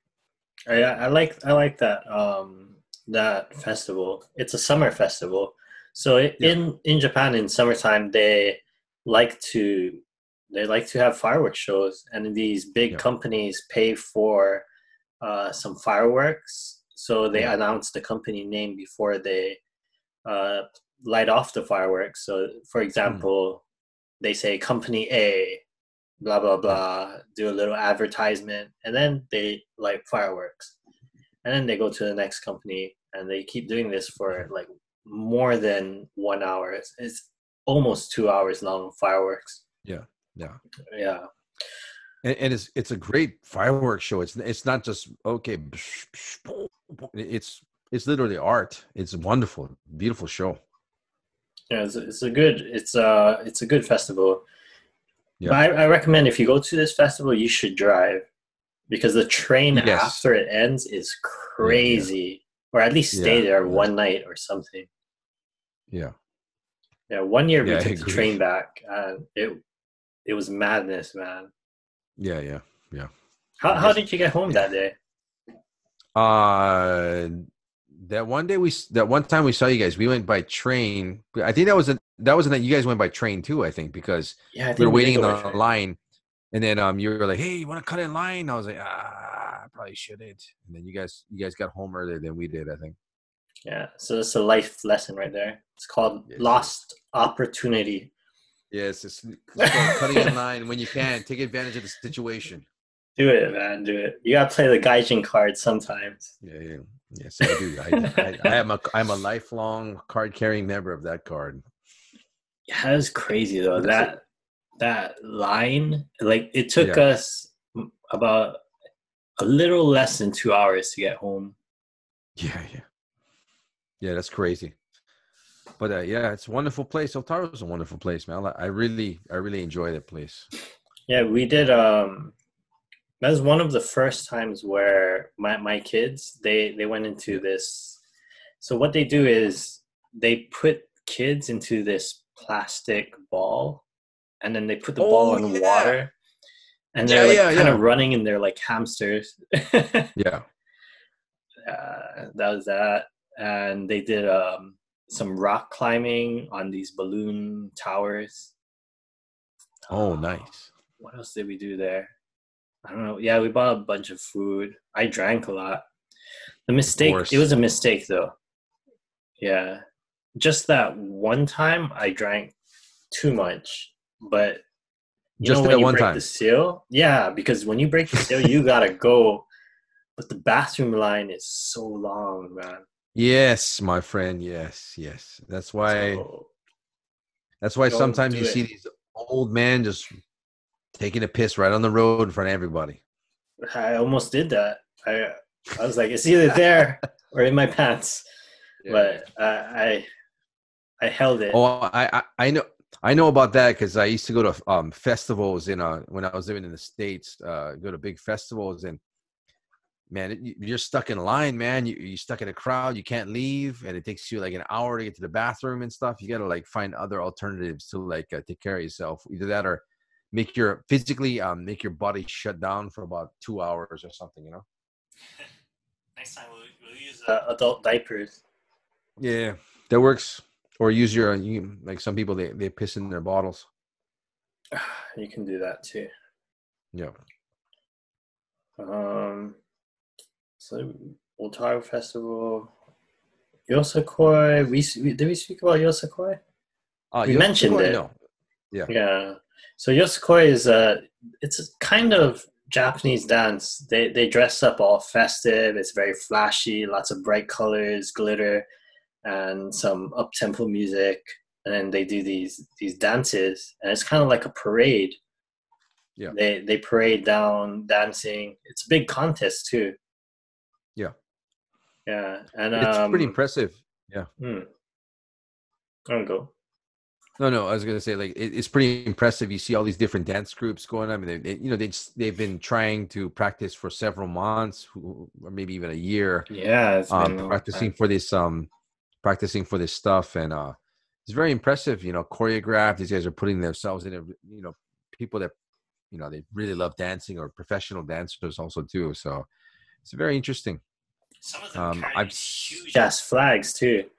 I, I like I like that um that festival. It's a summer festival. So i Yeah. in in Japan in summertime they like to they like to have fireworks shows and these big Yeah. companies pay for uh, some fireworks. So they Yeah. announce the company name before they uh, light off the fireworks. So for example, they say company A blah blah blah do a little advertisement and then they light fireworks and then they go to the next company and they keep doing this for like more than one hour it's, it's almost two hours long fireworks Yeah, yeah. yeah And, and it's it's a great fireworks show. It's it's not just okay. It's it's literally art. It's wonderful, beautiful show. yeah it's, it's a good it's a it's a good festival Yeah. I, I recommend if you go to this festival you should drive because the train Yes. after it ends is crazy or at least stay Yeah, there yeah. one night or something Yeah, Yeah, one year we Yeah, took the train back, and it it was madness, man. yeah, yeah, yeah. How how did you get home that day? Uh, that one day we that one time we saw you guys, we went by train. I think that was a, that was a you guys went by train too. I think because Yeah, I we were waiting in the line, and then um you were like, "Hey, you want to cut in line?" I was like, "Ah, probably shouldn't." And then you guys you guys got home earlier than we did. I think. Yeah, so it's a life lesson right there. It's called Yes. lost opportunity. Yes, it's, it's cutting <laughs> in line when you can. Take advantage of the situation. Do it, man. Do it. You gotta play the gaijin card sometimes. Yeah, yeah. Yes, I do. I, I, I am a I'm a lifelong card carrying member of that card. Yeah, that was crazy though. That that line, like it took Yeah. us about a little less than two hours to get home. Yeah, yeah, yeah. That's crazy. But uh, yeah, it's a wonderful place. Otaru's a wonderful place, man. I really, I really enjoy that place. Yeah, we did. Um, that was one of the first times where my my kids they they went into this. So what they do is they put kids into this plastic ball, and then they put the Oh, ball in yeah. water, and they're like yeah, kind yeah. of running, and they're like hamsters. <laughs> Yeah. uh, that was that. And they did um, some rock climbing on these balloon towers. Oh, Uh, nice. what else did we do there? I don't know. Yeah we bought a bunch of food. I drank a lot. The mistake it was a mistake though. Yeah. Just that one time i drank too much. But you Just know, that when you one break time. the seal yeah because when you break the seal you gotta <laughs> go but the bathroom line is so long man Yes, my friend. Yes, yes. That's why. So, That's why sometimes you it. see these old men just taking a piss right on the road in front of everybody. i almost did that i i was like it's either there <laughs> or in my pants but I, I i held it Oh, I, I I know I know about that because I used to go to um festivals in uh when I was living in the states. Uh, go to big festivals and man, it, you- you're stuck in line, man. You you're stuck in a crowd. You can't leave, and it takes you like an hour to get to the bathroom and stuff. You got to like find other alternatives to like uh, take care of yourself. Either that or make your physically um make your body shut down for about two hours or something. You know. <laughs> next time we'll, we'll use uh, adult diapers Yeah, that works. Or use your you, like some people they they piss in their bottles. <sighs> you can do that too Yeah. um so Otaru festival Yosakoi we, we did we speak about Yosakoi Uh, We Yosakoi, mentioned it. No. Yeah. So Yosakoi is a it's a kind of Japanese dance. They they dress up all festive. It's very flashy, lots of bright colors, glitter, and some up tempo music. And then they do these these dances, and it's kind of like a parade. Yeah. They they parade down dancing. It's a big contest too. Yeah. Yeah, and It's um, pretty impressive. Yeah. Hmm. Go go. No, no, I was gonna say like it, it's pretty impressive. You see all these different dance groups going on. I mean, they, they, you know, they just, they've been trying to practice for several months, or maybe even a year, Yeah, it's um, been practicing for this, um, practicing for this stuff, and uh, it's very impressive. You know, choreographed. These guys are putting themselves in. A, you know, people that you know they really love dancing or professional dancers also too. So it's very interesting. Some of them Um, I've- huge ass flags too.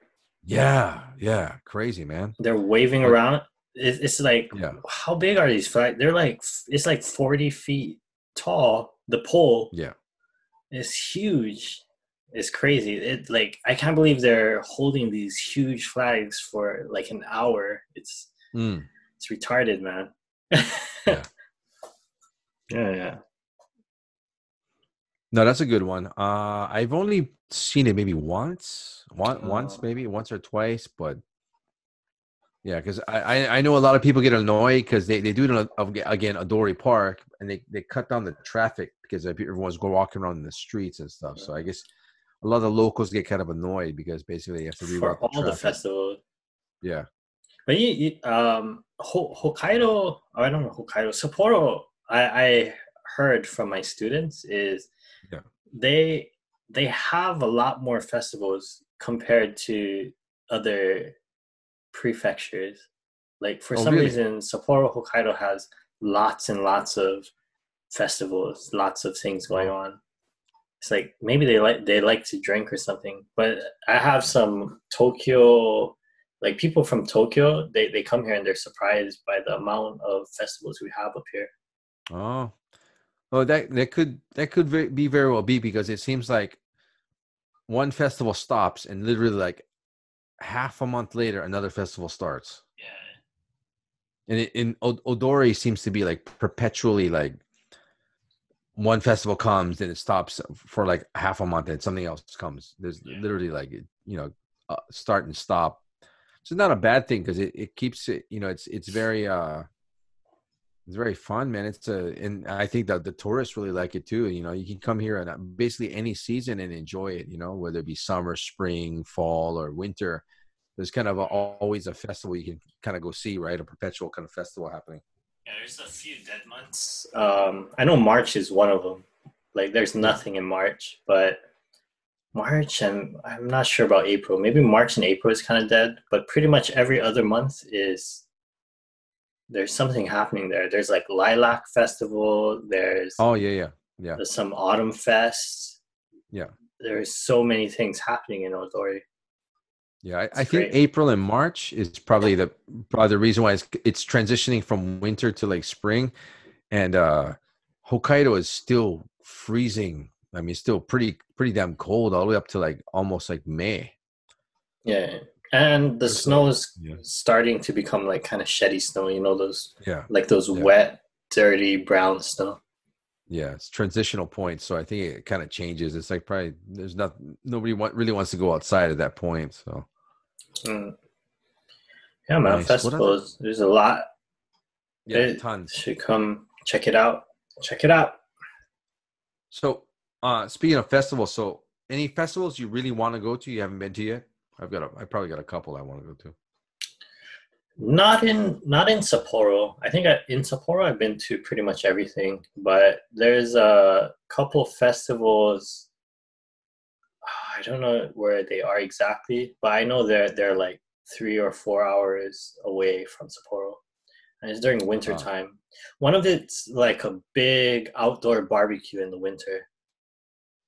Yeah, yeah, crazy man. They're waving But- around. It's like, Yeah. how big are these flags? They're like, it's like forty feet tall. The pole Yeah, is huge. It's crazy. It like I can't believe they're holding these huge flags for like an hour. It's Mm. it's retarded, man. <laughs> Yeah. yeah, yeah. No, that's a good one. Uh, I've only seen it maybe once, one, once Oh. maybe once or twice, but yeah, because I, I I know a lot of people get annoyed because they, they do it in, a- again Odori Park and they, they cut down the traffic because everyone's walking around in the streets and stuff. So I guess a lot of locals get kind of annoyed because basically they have to reroute all the festivals. Yeah, But you, you um, Hokkaido, I don't know Hokkaido, Sapporo. I, I heard from my students is Yeah. they they have a lot more festivals compared to other prefectures. Like for Oh, some really? reason, Sapporo, Hokkaido has lots and lots of festivals, lots of things going Oh. on. It's like maybe they like they like to drink or something. But I have some Tokyo like people from Tokyo, they, they come here and they're surprised by the amount of festivals we have up here. Oh, oh, that that could that could be very well be because it seems like one festival stops and literally like half a month later another festival starts. Yeah. And it, in Odori seems to be like perpetually like one festival comes and it stops for like half a month and something else comes. There's Yeah. literally like you know uh, start and stop. So it's not a bad thing because it, it keeps it you know it's it's very uh It's very fun, man. It's a, and I think that the tourists really like it too. You know, you can come here and uh, basically any season and enjoy it. You know, whether it be summer, spring, fall, or winter. There's kind of a, always a festival you can kind of go see, right? A perpetual kind of festival happening. Yeah, there's a few dead months. Um, I know March is one of them. Like, there's nothing in March, but March and I'm not sure about April. Maybe March and April is kind of dead, but pretty much every other month is there's something happening there. There's like Lilac Festival. There's oh yeah yeah yeah. There's some Autumn Fest. Yeah. There's so many things happening in Odori. Yeah, I, I think April and March is probably the probably the reason why it's it's transitioning from winter to like spring, and uh Hokkaido is still freezing. I mean, still pretty pretty damn cold all the way up to like almost like May. Yeah, and the snow is yeah. starting to become like kind of sheddy snow. You know those yeah like those yeah. wet, dirty brown snow. Yeah, it's transitional point. so I think it kind of changes. It's like probably there's not nobody want, really wants to go outside at that point. So Mm. Yeah, man, nice. festivals. There's a lot. Yeah, it tons. Should come check it out. Check it out. So, uh speaking of festivals, so any festivals you really want to go to you haven't been to yet? I've got a, I probably got a couple I want to go to. Not in not in Sapporo. I think I, in Sapporo I've been to pretty much everything, but there's a couple festivals I don't know where they are exactly, but I know they're they're like three or four hours away from Sapporo, and it's during winter time. One of it's like a big outdoor barbecue in the winter,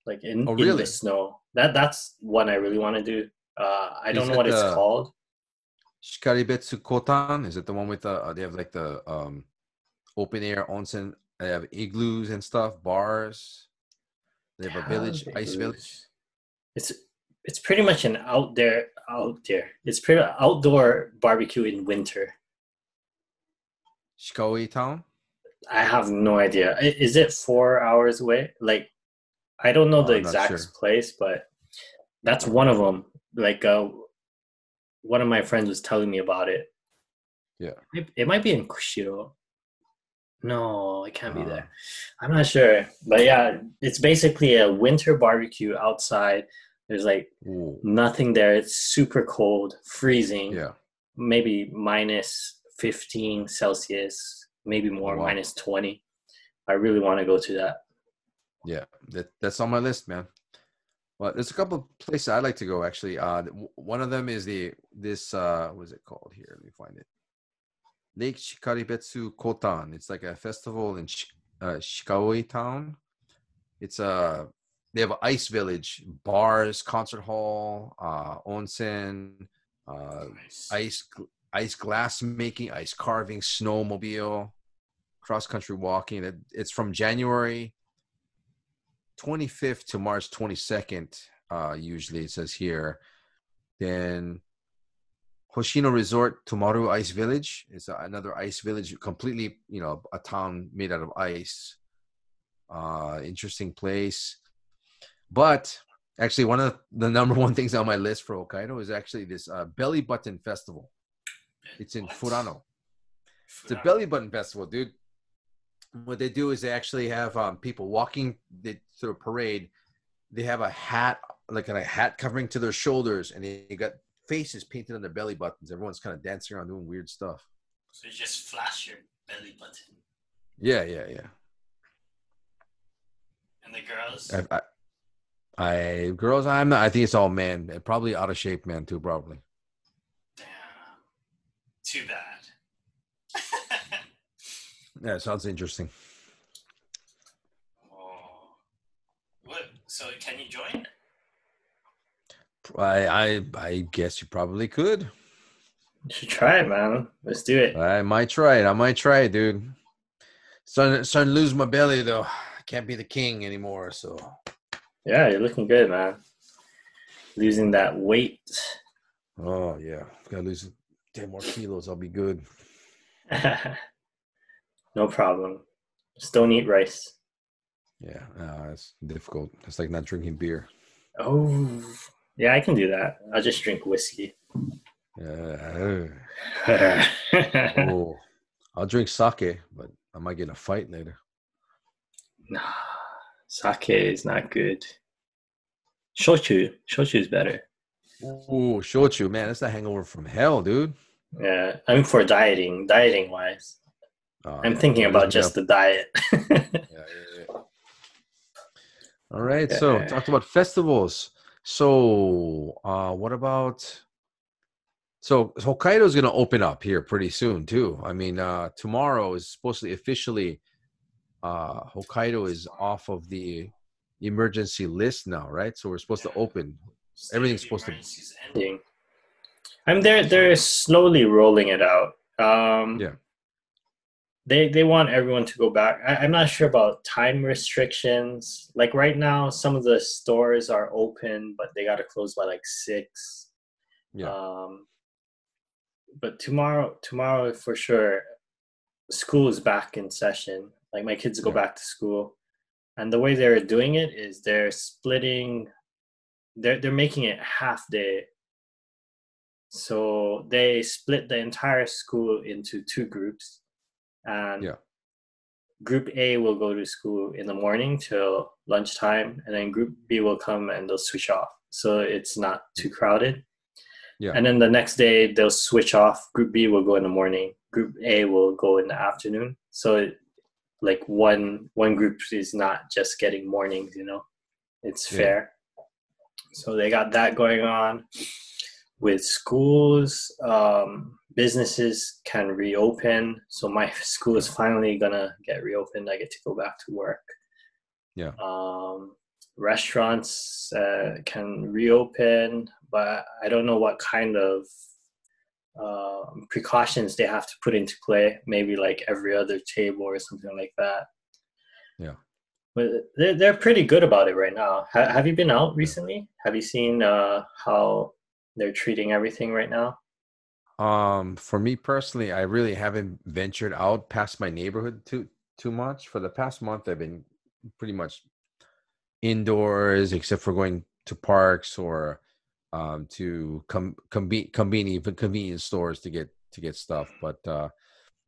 like in, oh, really? in the snow. That that's one I really want to do. Uh, I don't know what it's called. Shikaribetsu Kotan is it the one with the uh, they have like the um open air onsen? They have igloos and stuff, bars. They have yeah, a village, ice village it's it's pretty much an out there out there. It's pretty outdoor barbecue in winter. Shikaoi Town. I have no idea. Is it four hours away? Like, I don't know oh, the exact sure. place, but that's one of them. Like, uh, one of my friends was telling me about it. Yeah, it, it might be in Kushiro. No, it can't uh, be there. I'm not sure, but yeah, it's basically a winter barbecue outside there's like Ooh. nothing there. It's super cold, freezing. Yeah. Maybe minus 15 Celsius, maybe more, wow. minus 20. I really want to go to that. Yeah, that, that's on my list, man. Well, there's a couple places I like to go actually. Uh, one of them is the this uh, what is it called here? Let me find it. Lake Shikaribetsu Kotan. It's like a festival in Sh- uh, Shikaoi town. It's a they have an ice village, bars, concert hall, uh, onsen, uh, nice. ice ice glass making, ice carving, snowmobile, cross country walking. It, it's from January 25th to March 22nd. Uh, usually it says here. Then Hoshino Resort Tomamu Ice Village is another ice village, completely you know a town made out of ice. Uh, interesting place. But actually, one of the number one things on my list for Hokkaido is actually this uh, Belly Button Festival. It's in what? Furano. It's a belly button festival, dude. What they do is they actually have um, people walking they, through a parade. They have a hat, like a hat covering to their shoulders, and they got faces painted on their belly buttons. Everyone's kind of dancing around doing weird stuff. So you just flash your belly button. Yeah, yeah, yeah. And the girls. I, I, I girls, I'm not. I think it's all men. Probably out of shape men too. Probably. Damn. Too bad. <laughs> yeah, sounds interesting. Oh. What? So can you join? I I I guess you probably could. You should try it, man. Let's do it. I might try it. I might try it, dude. Starting starting to lose my belly though. I can't be the king anymore, so yeah, you're looking good, man. Losing that weight. Oh yeah, gotta lose ten more kilos. I'll be good. <laughs> no problem. Just don't eat rice. Yeah, uh, it's difficult. It's like not drinking beer. Oh, yeah, I can do that. I'll just drink whiskey. Yeah. <laughs> <laughs> oh. I'll drink sake, but I might get in a fight later. Nah, sake is not good. Shochu, shochu is better. Ooh, shochu, man, that's a hangover from hell, dude. Yeah, I mean for dieting, dieting wise. Oh, I'm thinking about just the diet. <laughs> Yeah, yeah, yeah. All right, so talked about festivals. So, uh, what about? So Hokkaido is going to open up here pretty soon too. I mean, uh, tomorrow is supposed to officially. Uh, Hokkaido is off of the emergency list now, right? So we're supposed to open. Everything's supposed to- Emergency's ending. I'm there. They're slowly rolling it out. Um, Yeah. They they want everyone to go back. I, I'm not sure about time restrictions. Like right now, some of the stores are open, but they got to close by like six. Yeah. Um, but tomorrow, tomorrow for sure, school is back in session. Like my kids go Yeah. back to school, and the way they're doing it is they're splitting. They're they're making it half day. So they split the entire school into two groups, and Yeah. Group A will go to school in the morning till lunchtime, and then Group B will come and they'll switch off. So it's not too crowded. Yeah. And then the next day they'll switch off. Group B will go in the morning. Group A will go in the afternoon. So it, like one one group is not just getting mornings, you know. It's Yeah. fair. So they got that going on. With schools, um, businesses can reopen. So my <laughs> school is finally gonna get reopened. I get to go back to work. Yeah. Um, restaurants uh, can reopen, but I don't know what kind of um, precautions they have to put into play. Maybe like every other table or something like that. Yeah. But they're, they're pretty good about it right now. Ha- have you been out recently? Have you seen uh, how they're treating everything right now? Um, for me personally, I really haven't ventured out past my neighborhood too too much. For the past month, I've been pretty much indoors, except for going to parks or um, to com- conven- convenient convenience stores to get to get stuff. But uh,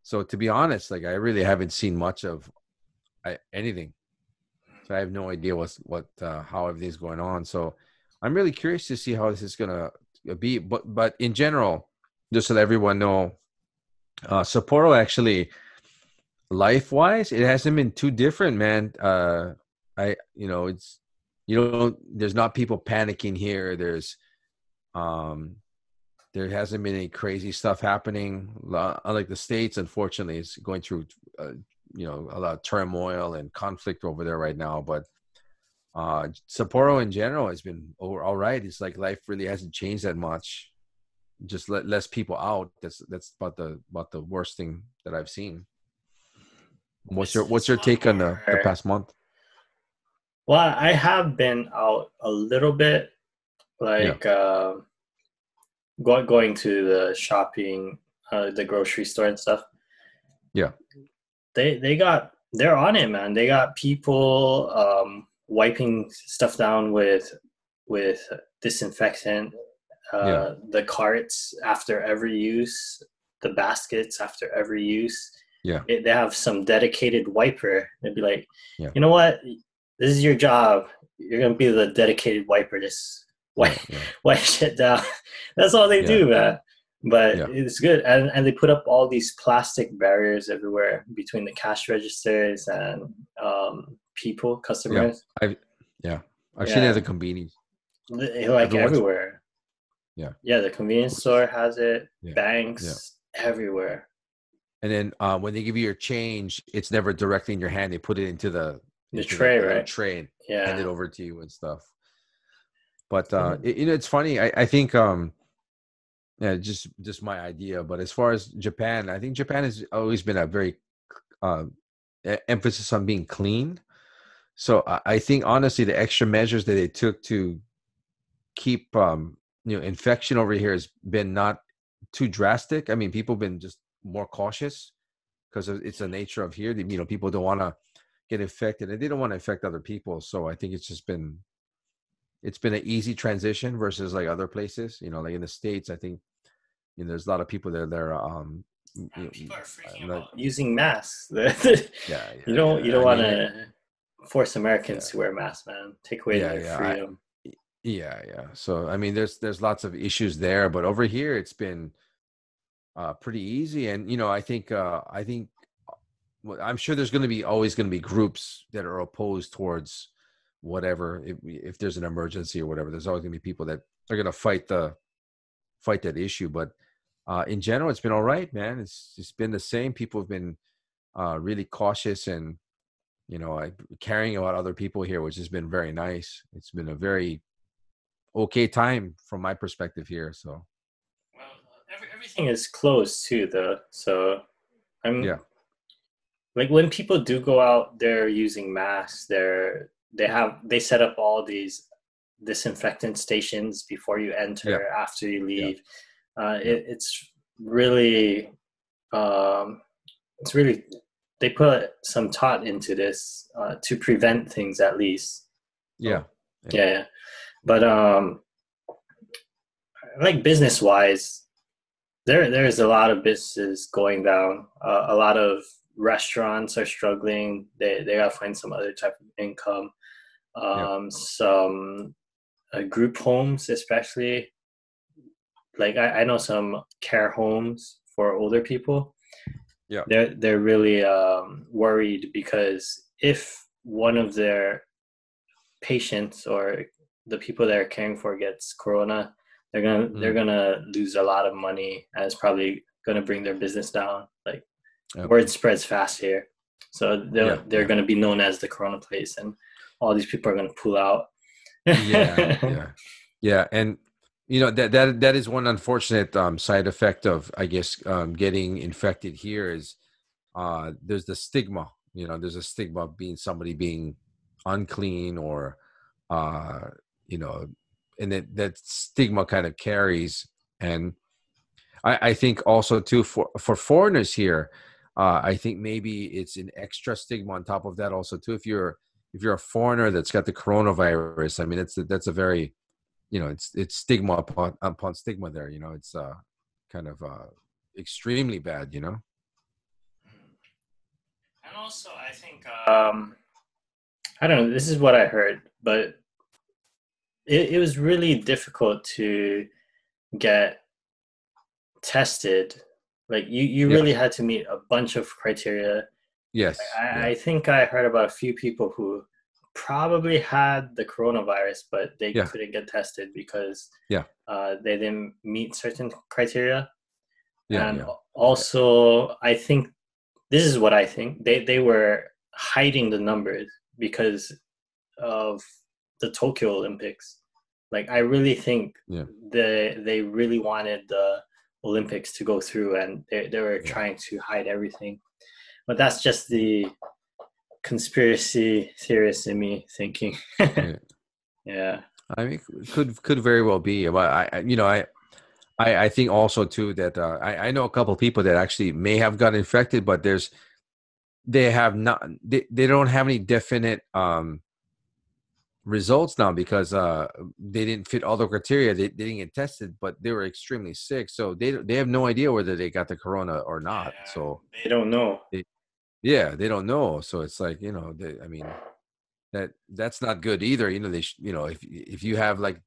so to be honest, like I really haven't seen much of I, anything. So I have no idea what's what uh, how everything's going on. So I'm really curious to see how this is gonna be. But but in general, just to let everyone know, uh, Sapporo actually, life wise, it hasn't been too different, man. Uh, I you know it's you know there's not people panicking here. There's um there hasn't been any crazy stuff happening. Unlike the states, unfortunately, is going through uh, you know a lot of turmoil and conflict over there right now. But uh Sapporo in general has been all all right. It's like life really hasn't changed that much. Just let less people out. That's that's about the about the worst thing that I've seen. What's your what's your take on the, the past month? Well, I have been out a little bit, like uh, go- going to the shopping, uh, the grocery store and stuff. Yeah. They they got they're on it, man. They got people um, wiping stuff down with with disinfectant. Uh, Yeah. The carts after every use, the baskets after every use. Yeah. It, they have some dedicated wiper. They'd be like, Yeah. you know what? This is your job. You're gonna be the dedicated wiper. Just wipe Yeah, yeah. <laughs> wipe shit down. <laughs> That's all they Yeah. do, man. But Yeah. it's good, and and they put up all these plastic barriers everywhere between the cash registers and um, people, customers, Yeah, I've seen it Yeah. at the convenience. Like Everyone's- everywhere. Yeah. yeah. The convenience store has it. Yeah. Banks everywhere. And then uh, when they give you your change, it's never directly in your hand. They put it into the The tray, little right? Tray and Yeah. hand it over to you and stuff. But uh, Mhm. it- you know, it's funny. I, I think, um, yeah, just just my idea. But as far as Japan, I think Japan has always been a very uh, emphasis on being clean. So I, I think honestly, the extra measures that they took to keep um, you know infection over here has been not too drastic. I mean, people have been just more cautious because it's the nature of here. You know, people don't want to get infected and they don't want to infect other people. So I think it's just been it's been an easy transition versus like other places. You know, like in the states, I think you know there's a lot of people there. They're um you, people are freaking about using masks. <laughs> yeah, yeah, you don't you don't want to force Americans yeah. to wear masks, man. Take away yeah, their yeah. freedom. I, yeah, yeah. So I mean, there's there's lots of issues there, but over here it's been uh, pretty easy, and you know, I think uh, I think well, I'm sure there's going to be always going to be groups that are opposed towards whatever if, if there's an emergency or whatever. There's always going to be people that are going to fight the fight that issue, but uh, in general, it's been all right, man. It's it's been the same. People have been uh, really cautious and you know I, caring about other people here, which has been very nice. It's been a very okay time from my perspective here. So, well, every, everything is closed too, though. So, I'm yeah. Like when people do go out, they're using masks. They're they have they set up all these disinfectant stations before you enter, yeah. after you leave. Yeah. uh, it, it's really um, it's really they put some thought into this uh, to prevent things at least. Yeah. Yeah, yeah. but um like business wise there there's a lot of businesses going down. Uh, a lot of restaurants are struggling. They they gotta find some other type of income um some uh, group homes especially like I, I know some care homes for older people. Yeah. They're they're really um, worried because if one of their patients or the people they're caring for gets corona they're gonna mm. they're gonna lose a lot of money and it's probably gonna bring their business down like word spreads fast here. So they're yeah, they're yeah. gonna be known as the corona place and all these people are gonna pull out. Yeah <laughs> yeah. Yeah and you know that that that is one unfortunate um, side effect of i guess um, getting infected here is uh, there's the stigma you know there's a stigma of being somebody being unclean or uh, you know and that that stigma kind of carries and i i think also too for for foreigners here uh, i think maybe it's an extra stigma on top of that also too. If you're if you're a foreigner that's got the coronavirus i mean it's that's a very you know it's it's stigma upon upon stigma there you know it's uh kind of uh extremely bad you know? And also i think um i don't know this is what i heard but it, it was really difficult to get tested. Like you you yeah. really had to meet a bunch of criteria yes I, yeah. I think i heard about a few people who probably had the coronavirus, but they yeah. couldn't get tested because yeah, uh, they didn't meet certain criteria. Yeah, and yeah. also, I think this is what I think they they were hiding the numbers because of the Tokyo Olympics. Like I really think yeah. they they really wanted the Olympics to go through, and they they were trying to hide everything. But that's just the conspiracy theorist in me thinking. yeah. <laughs> yeah. I mean, could could very well be, but I, you know, I, I, I think also too that uh, I, I know a couple of people that actually may have got infected, but there's, they have not, they, they don't have any definite um, results now because uh, they didn't fit all the criteria. They, they didn't get tested, but they were extremely sick, so they they have no idea whether they got the corona or not. Yeah, so they don't know. They, yeah, they don't know. So it's like you know, they, I mean, that that's not good either. You know, they sh- you know if if you have like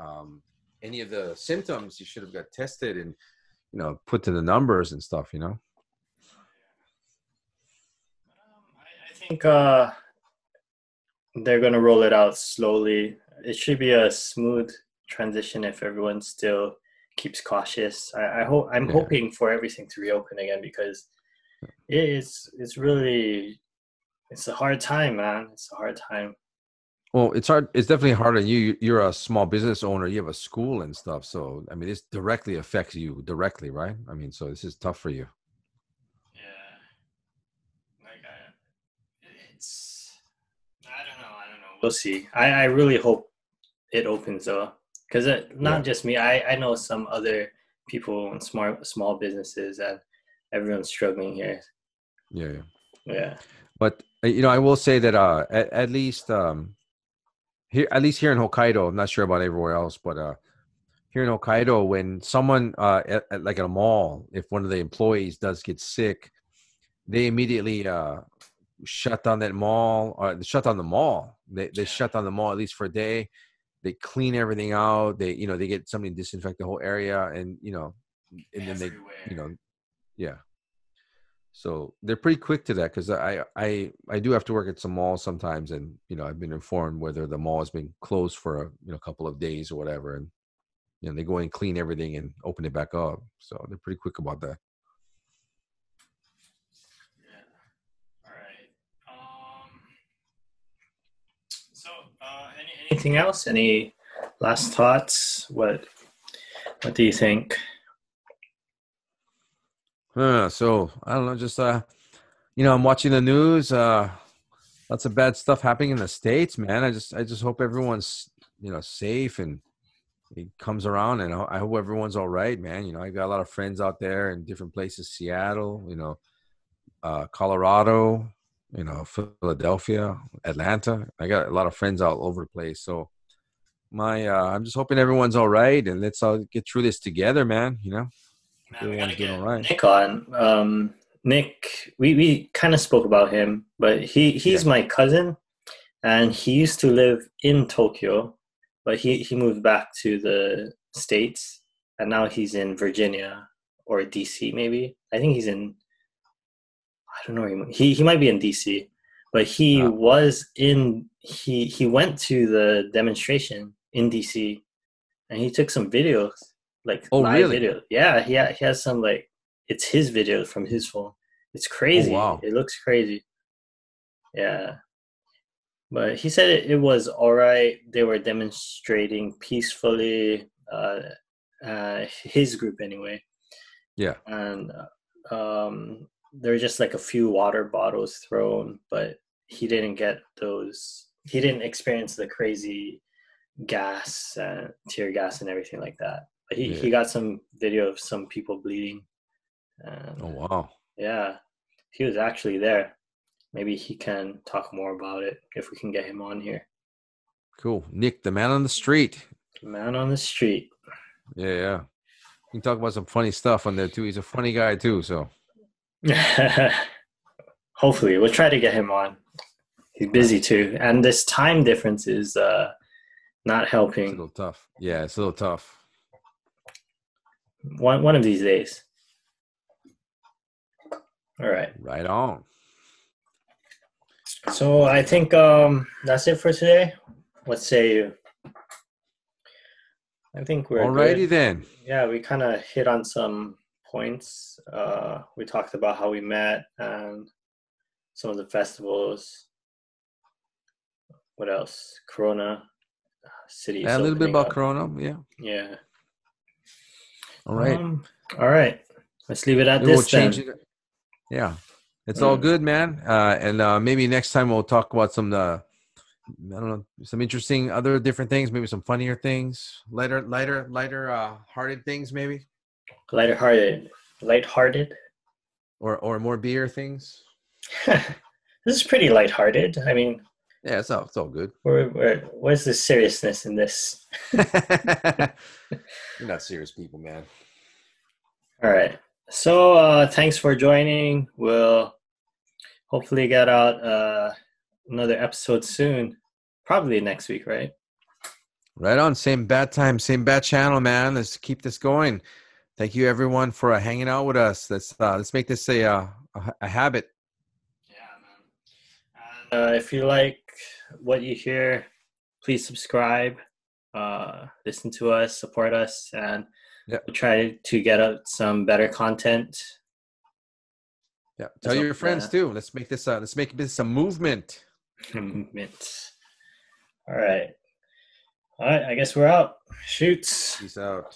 um, any of the symptoms, you should have got tested and you know put to the numbers and stuff. You know. Um, I, I think uh, they're gonna roll it out slowly. It should be a smooth transition if everyone still keeps cautious. I, I hope I'm yeah. hoping for everything to reopen again because it's it's really it's a hard time, man. It's a hard time. Well, it's hard. It's definitely hard on you. You're a small business owner. You have a school and stuff. So, I mean, this directly affects you directly, right? I mean, so this is tough for you. Yeah. Like, I, it's. I don't know. I don't know. We'll see. I, I really hope it opens though, because not yeah. just me. I I know some other people in small small businesses and everyone's struggling here. Yeah. Yeah. But uh, you know, I will say that uh, at, at least um, here, at least here in Hokkaido, I'm not sure about everywhere else, but uh, here in Hokkaido, when someone uh, at, at, like at a mall, if one of the employees does get sick, they immediately uh, shut down that mall or shut down the mall. They they shut down the mall at least for a day. They clean everything out. They you know they get somebody to disinfect the whole area, and you know, and then they you know, yeah. So they're pretty quick to that because I I I do have to work at some malls sometimes, and you know I've been informed whether the mall has been closed for a you know couple of days or whatever, and you know they go and clean everything and open it back up. So they're pretty quick about that. Yeah. All right. Um. So, uh, any, anything else? Any last thoughts? What What do you think? Uh, so I don't know, just uh, you know, I'm watching the news. Uh, lots of bad stuff happening in the states, man. I just, I just hope everyone's, you know, safe and it comes around, and I hope everyone's all right, man. You know, I got a lot of friends out there in different places, Seattle, you know, uh, Colorado, you know, Philadelphia, Atlanta. I got a lot of friends all over the place, so my, uh, I'm just hoping everyone's all right, and let's all get through this together, man. You know. Man, get right. Nick on. Um, Nick, we, we kind of spoke about him, but he, he's yeah. my cousin, and he used to live in Tokyo, but he, he moved back to the States, and now he's in Virginia or DC, maybe. I think he's in, I don't know, he, he might be in DC, but he oh. was in, he, he went to the demonstration in DC, and he took some videos like oh, live really? video. Yeah, he ha- he has some like it's his video from his phone. It's crazy. Oh, wow. It looks crazy. Yeah. But he said it, it was all right. They were demonstrating peacefully. Uh, uh, his group anyway. Yeah. And um, there were just like a few water bottles thrown, but he didn't get those. He didn't experience the crazy gas, uh, tear gas, and everything like that he yeah. he got some video of some people bleeding. And, oh wow! Yeah, he was actually there. Maybe he can talk more about it if we can get him on here. Cool, Nick, the man on the street. man on the street. Yeah, yeah. You can talk about some funny stuff on there too. He's a funny guy too, so. <laughs> Hopefully, we'll try to get him on. He's busy too, and this time difference is uh, not helping. It's a little tough. Yeah, it's a little tough. One one of these days. All right. Right on. So I think um, that's it for today. What say you? I think we're alrighty good. then. Yeah, we kind of hit on some points. Uh, we talked about how we met and some of the festivals. What else? Corona city. Yeah, a little bit about up. Corona. Yeah. Yeah. All right. Um, all right. Let's leave it at maybe this. We'll change it. Yeah. It's all good, man. Uh, and uh, maybe next time we'll talk about some uh, I don't know, some interesting other different things, maybe some funnier things, lighter, lighter, lighter uh, hearted things, maybe. Lighter hearted, light-hearted, or or more beer things. <laughs> this is pretty light-hearted. I mean, yeah, it's all it's all good. Where, where where's the seriousness in this? <laughs> You're not serious people, man. All right. So uh, thanks for joining. We'll hopefully get out uh, another episode soon. Probably next week, right? Right on. Same bad time, same bad channel, man. Let's keep this going. Thank you, everyone, for uh, hanging out with us. Let's uh, let's make this a uh, a, a habit. Yeah, man. Uh, if you like what you hear, please subscribe, uh, listen to us, support us, and yeah. we'll try to get out some better content. Yeah, tell your friends too. Let's make this. Uh, let's make this a movement. <laughs> movement. All right. All right. I guess we're out. Shoots. Peace out.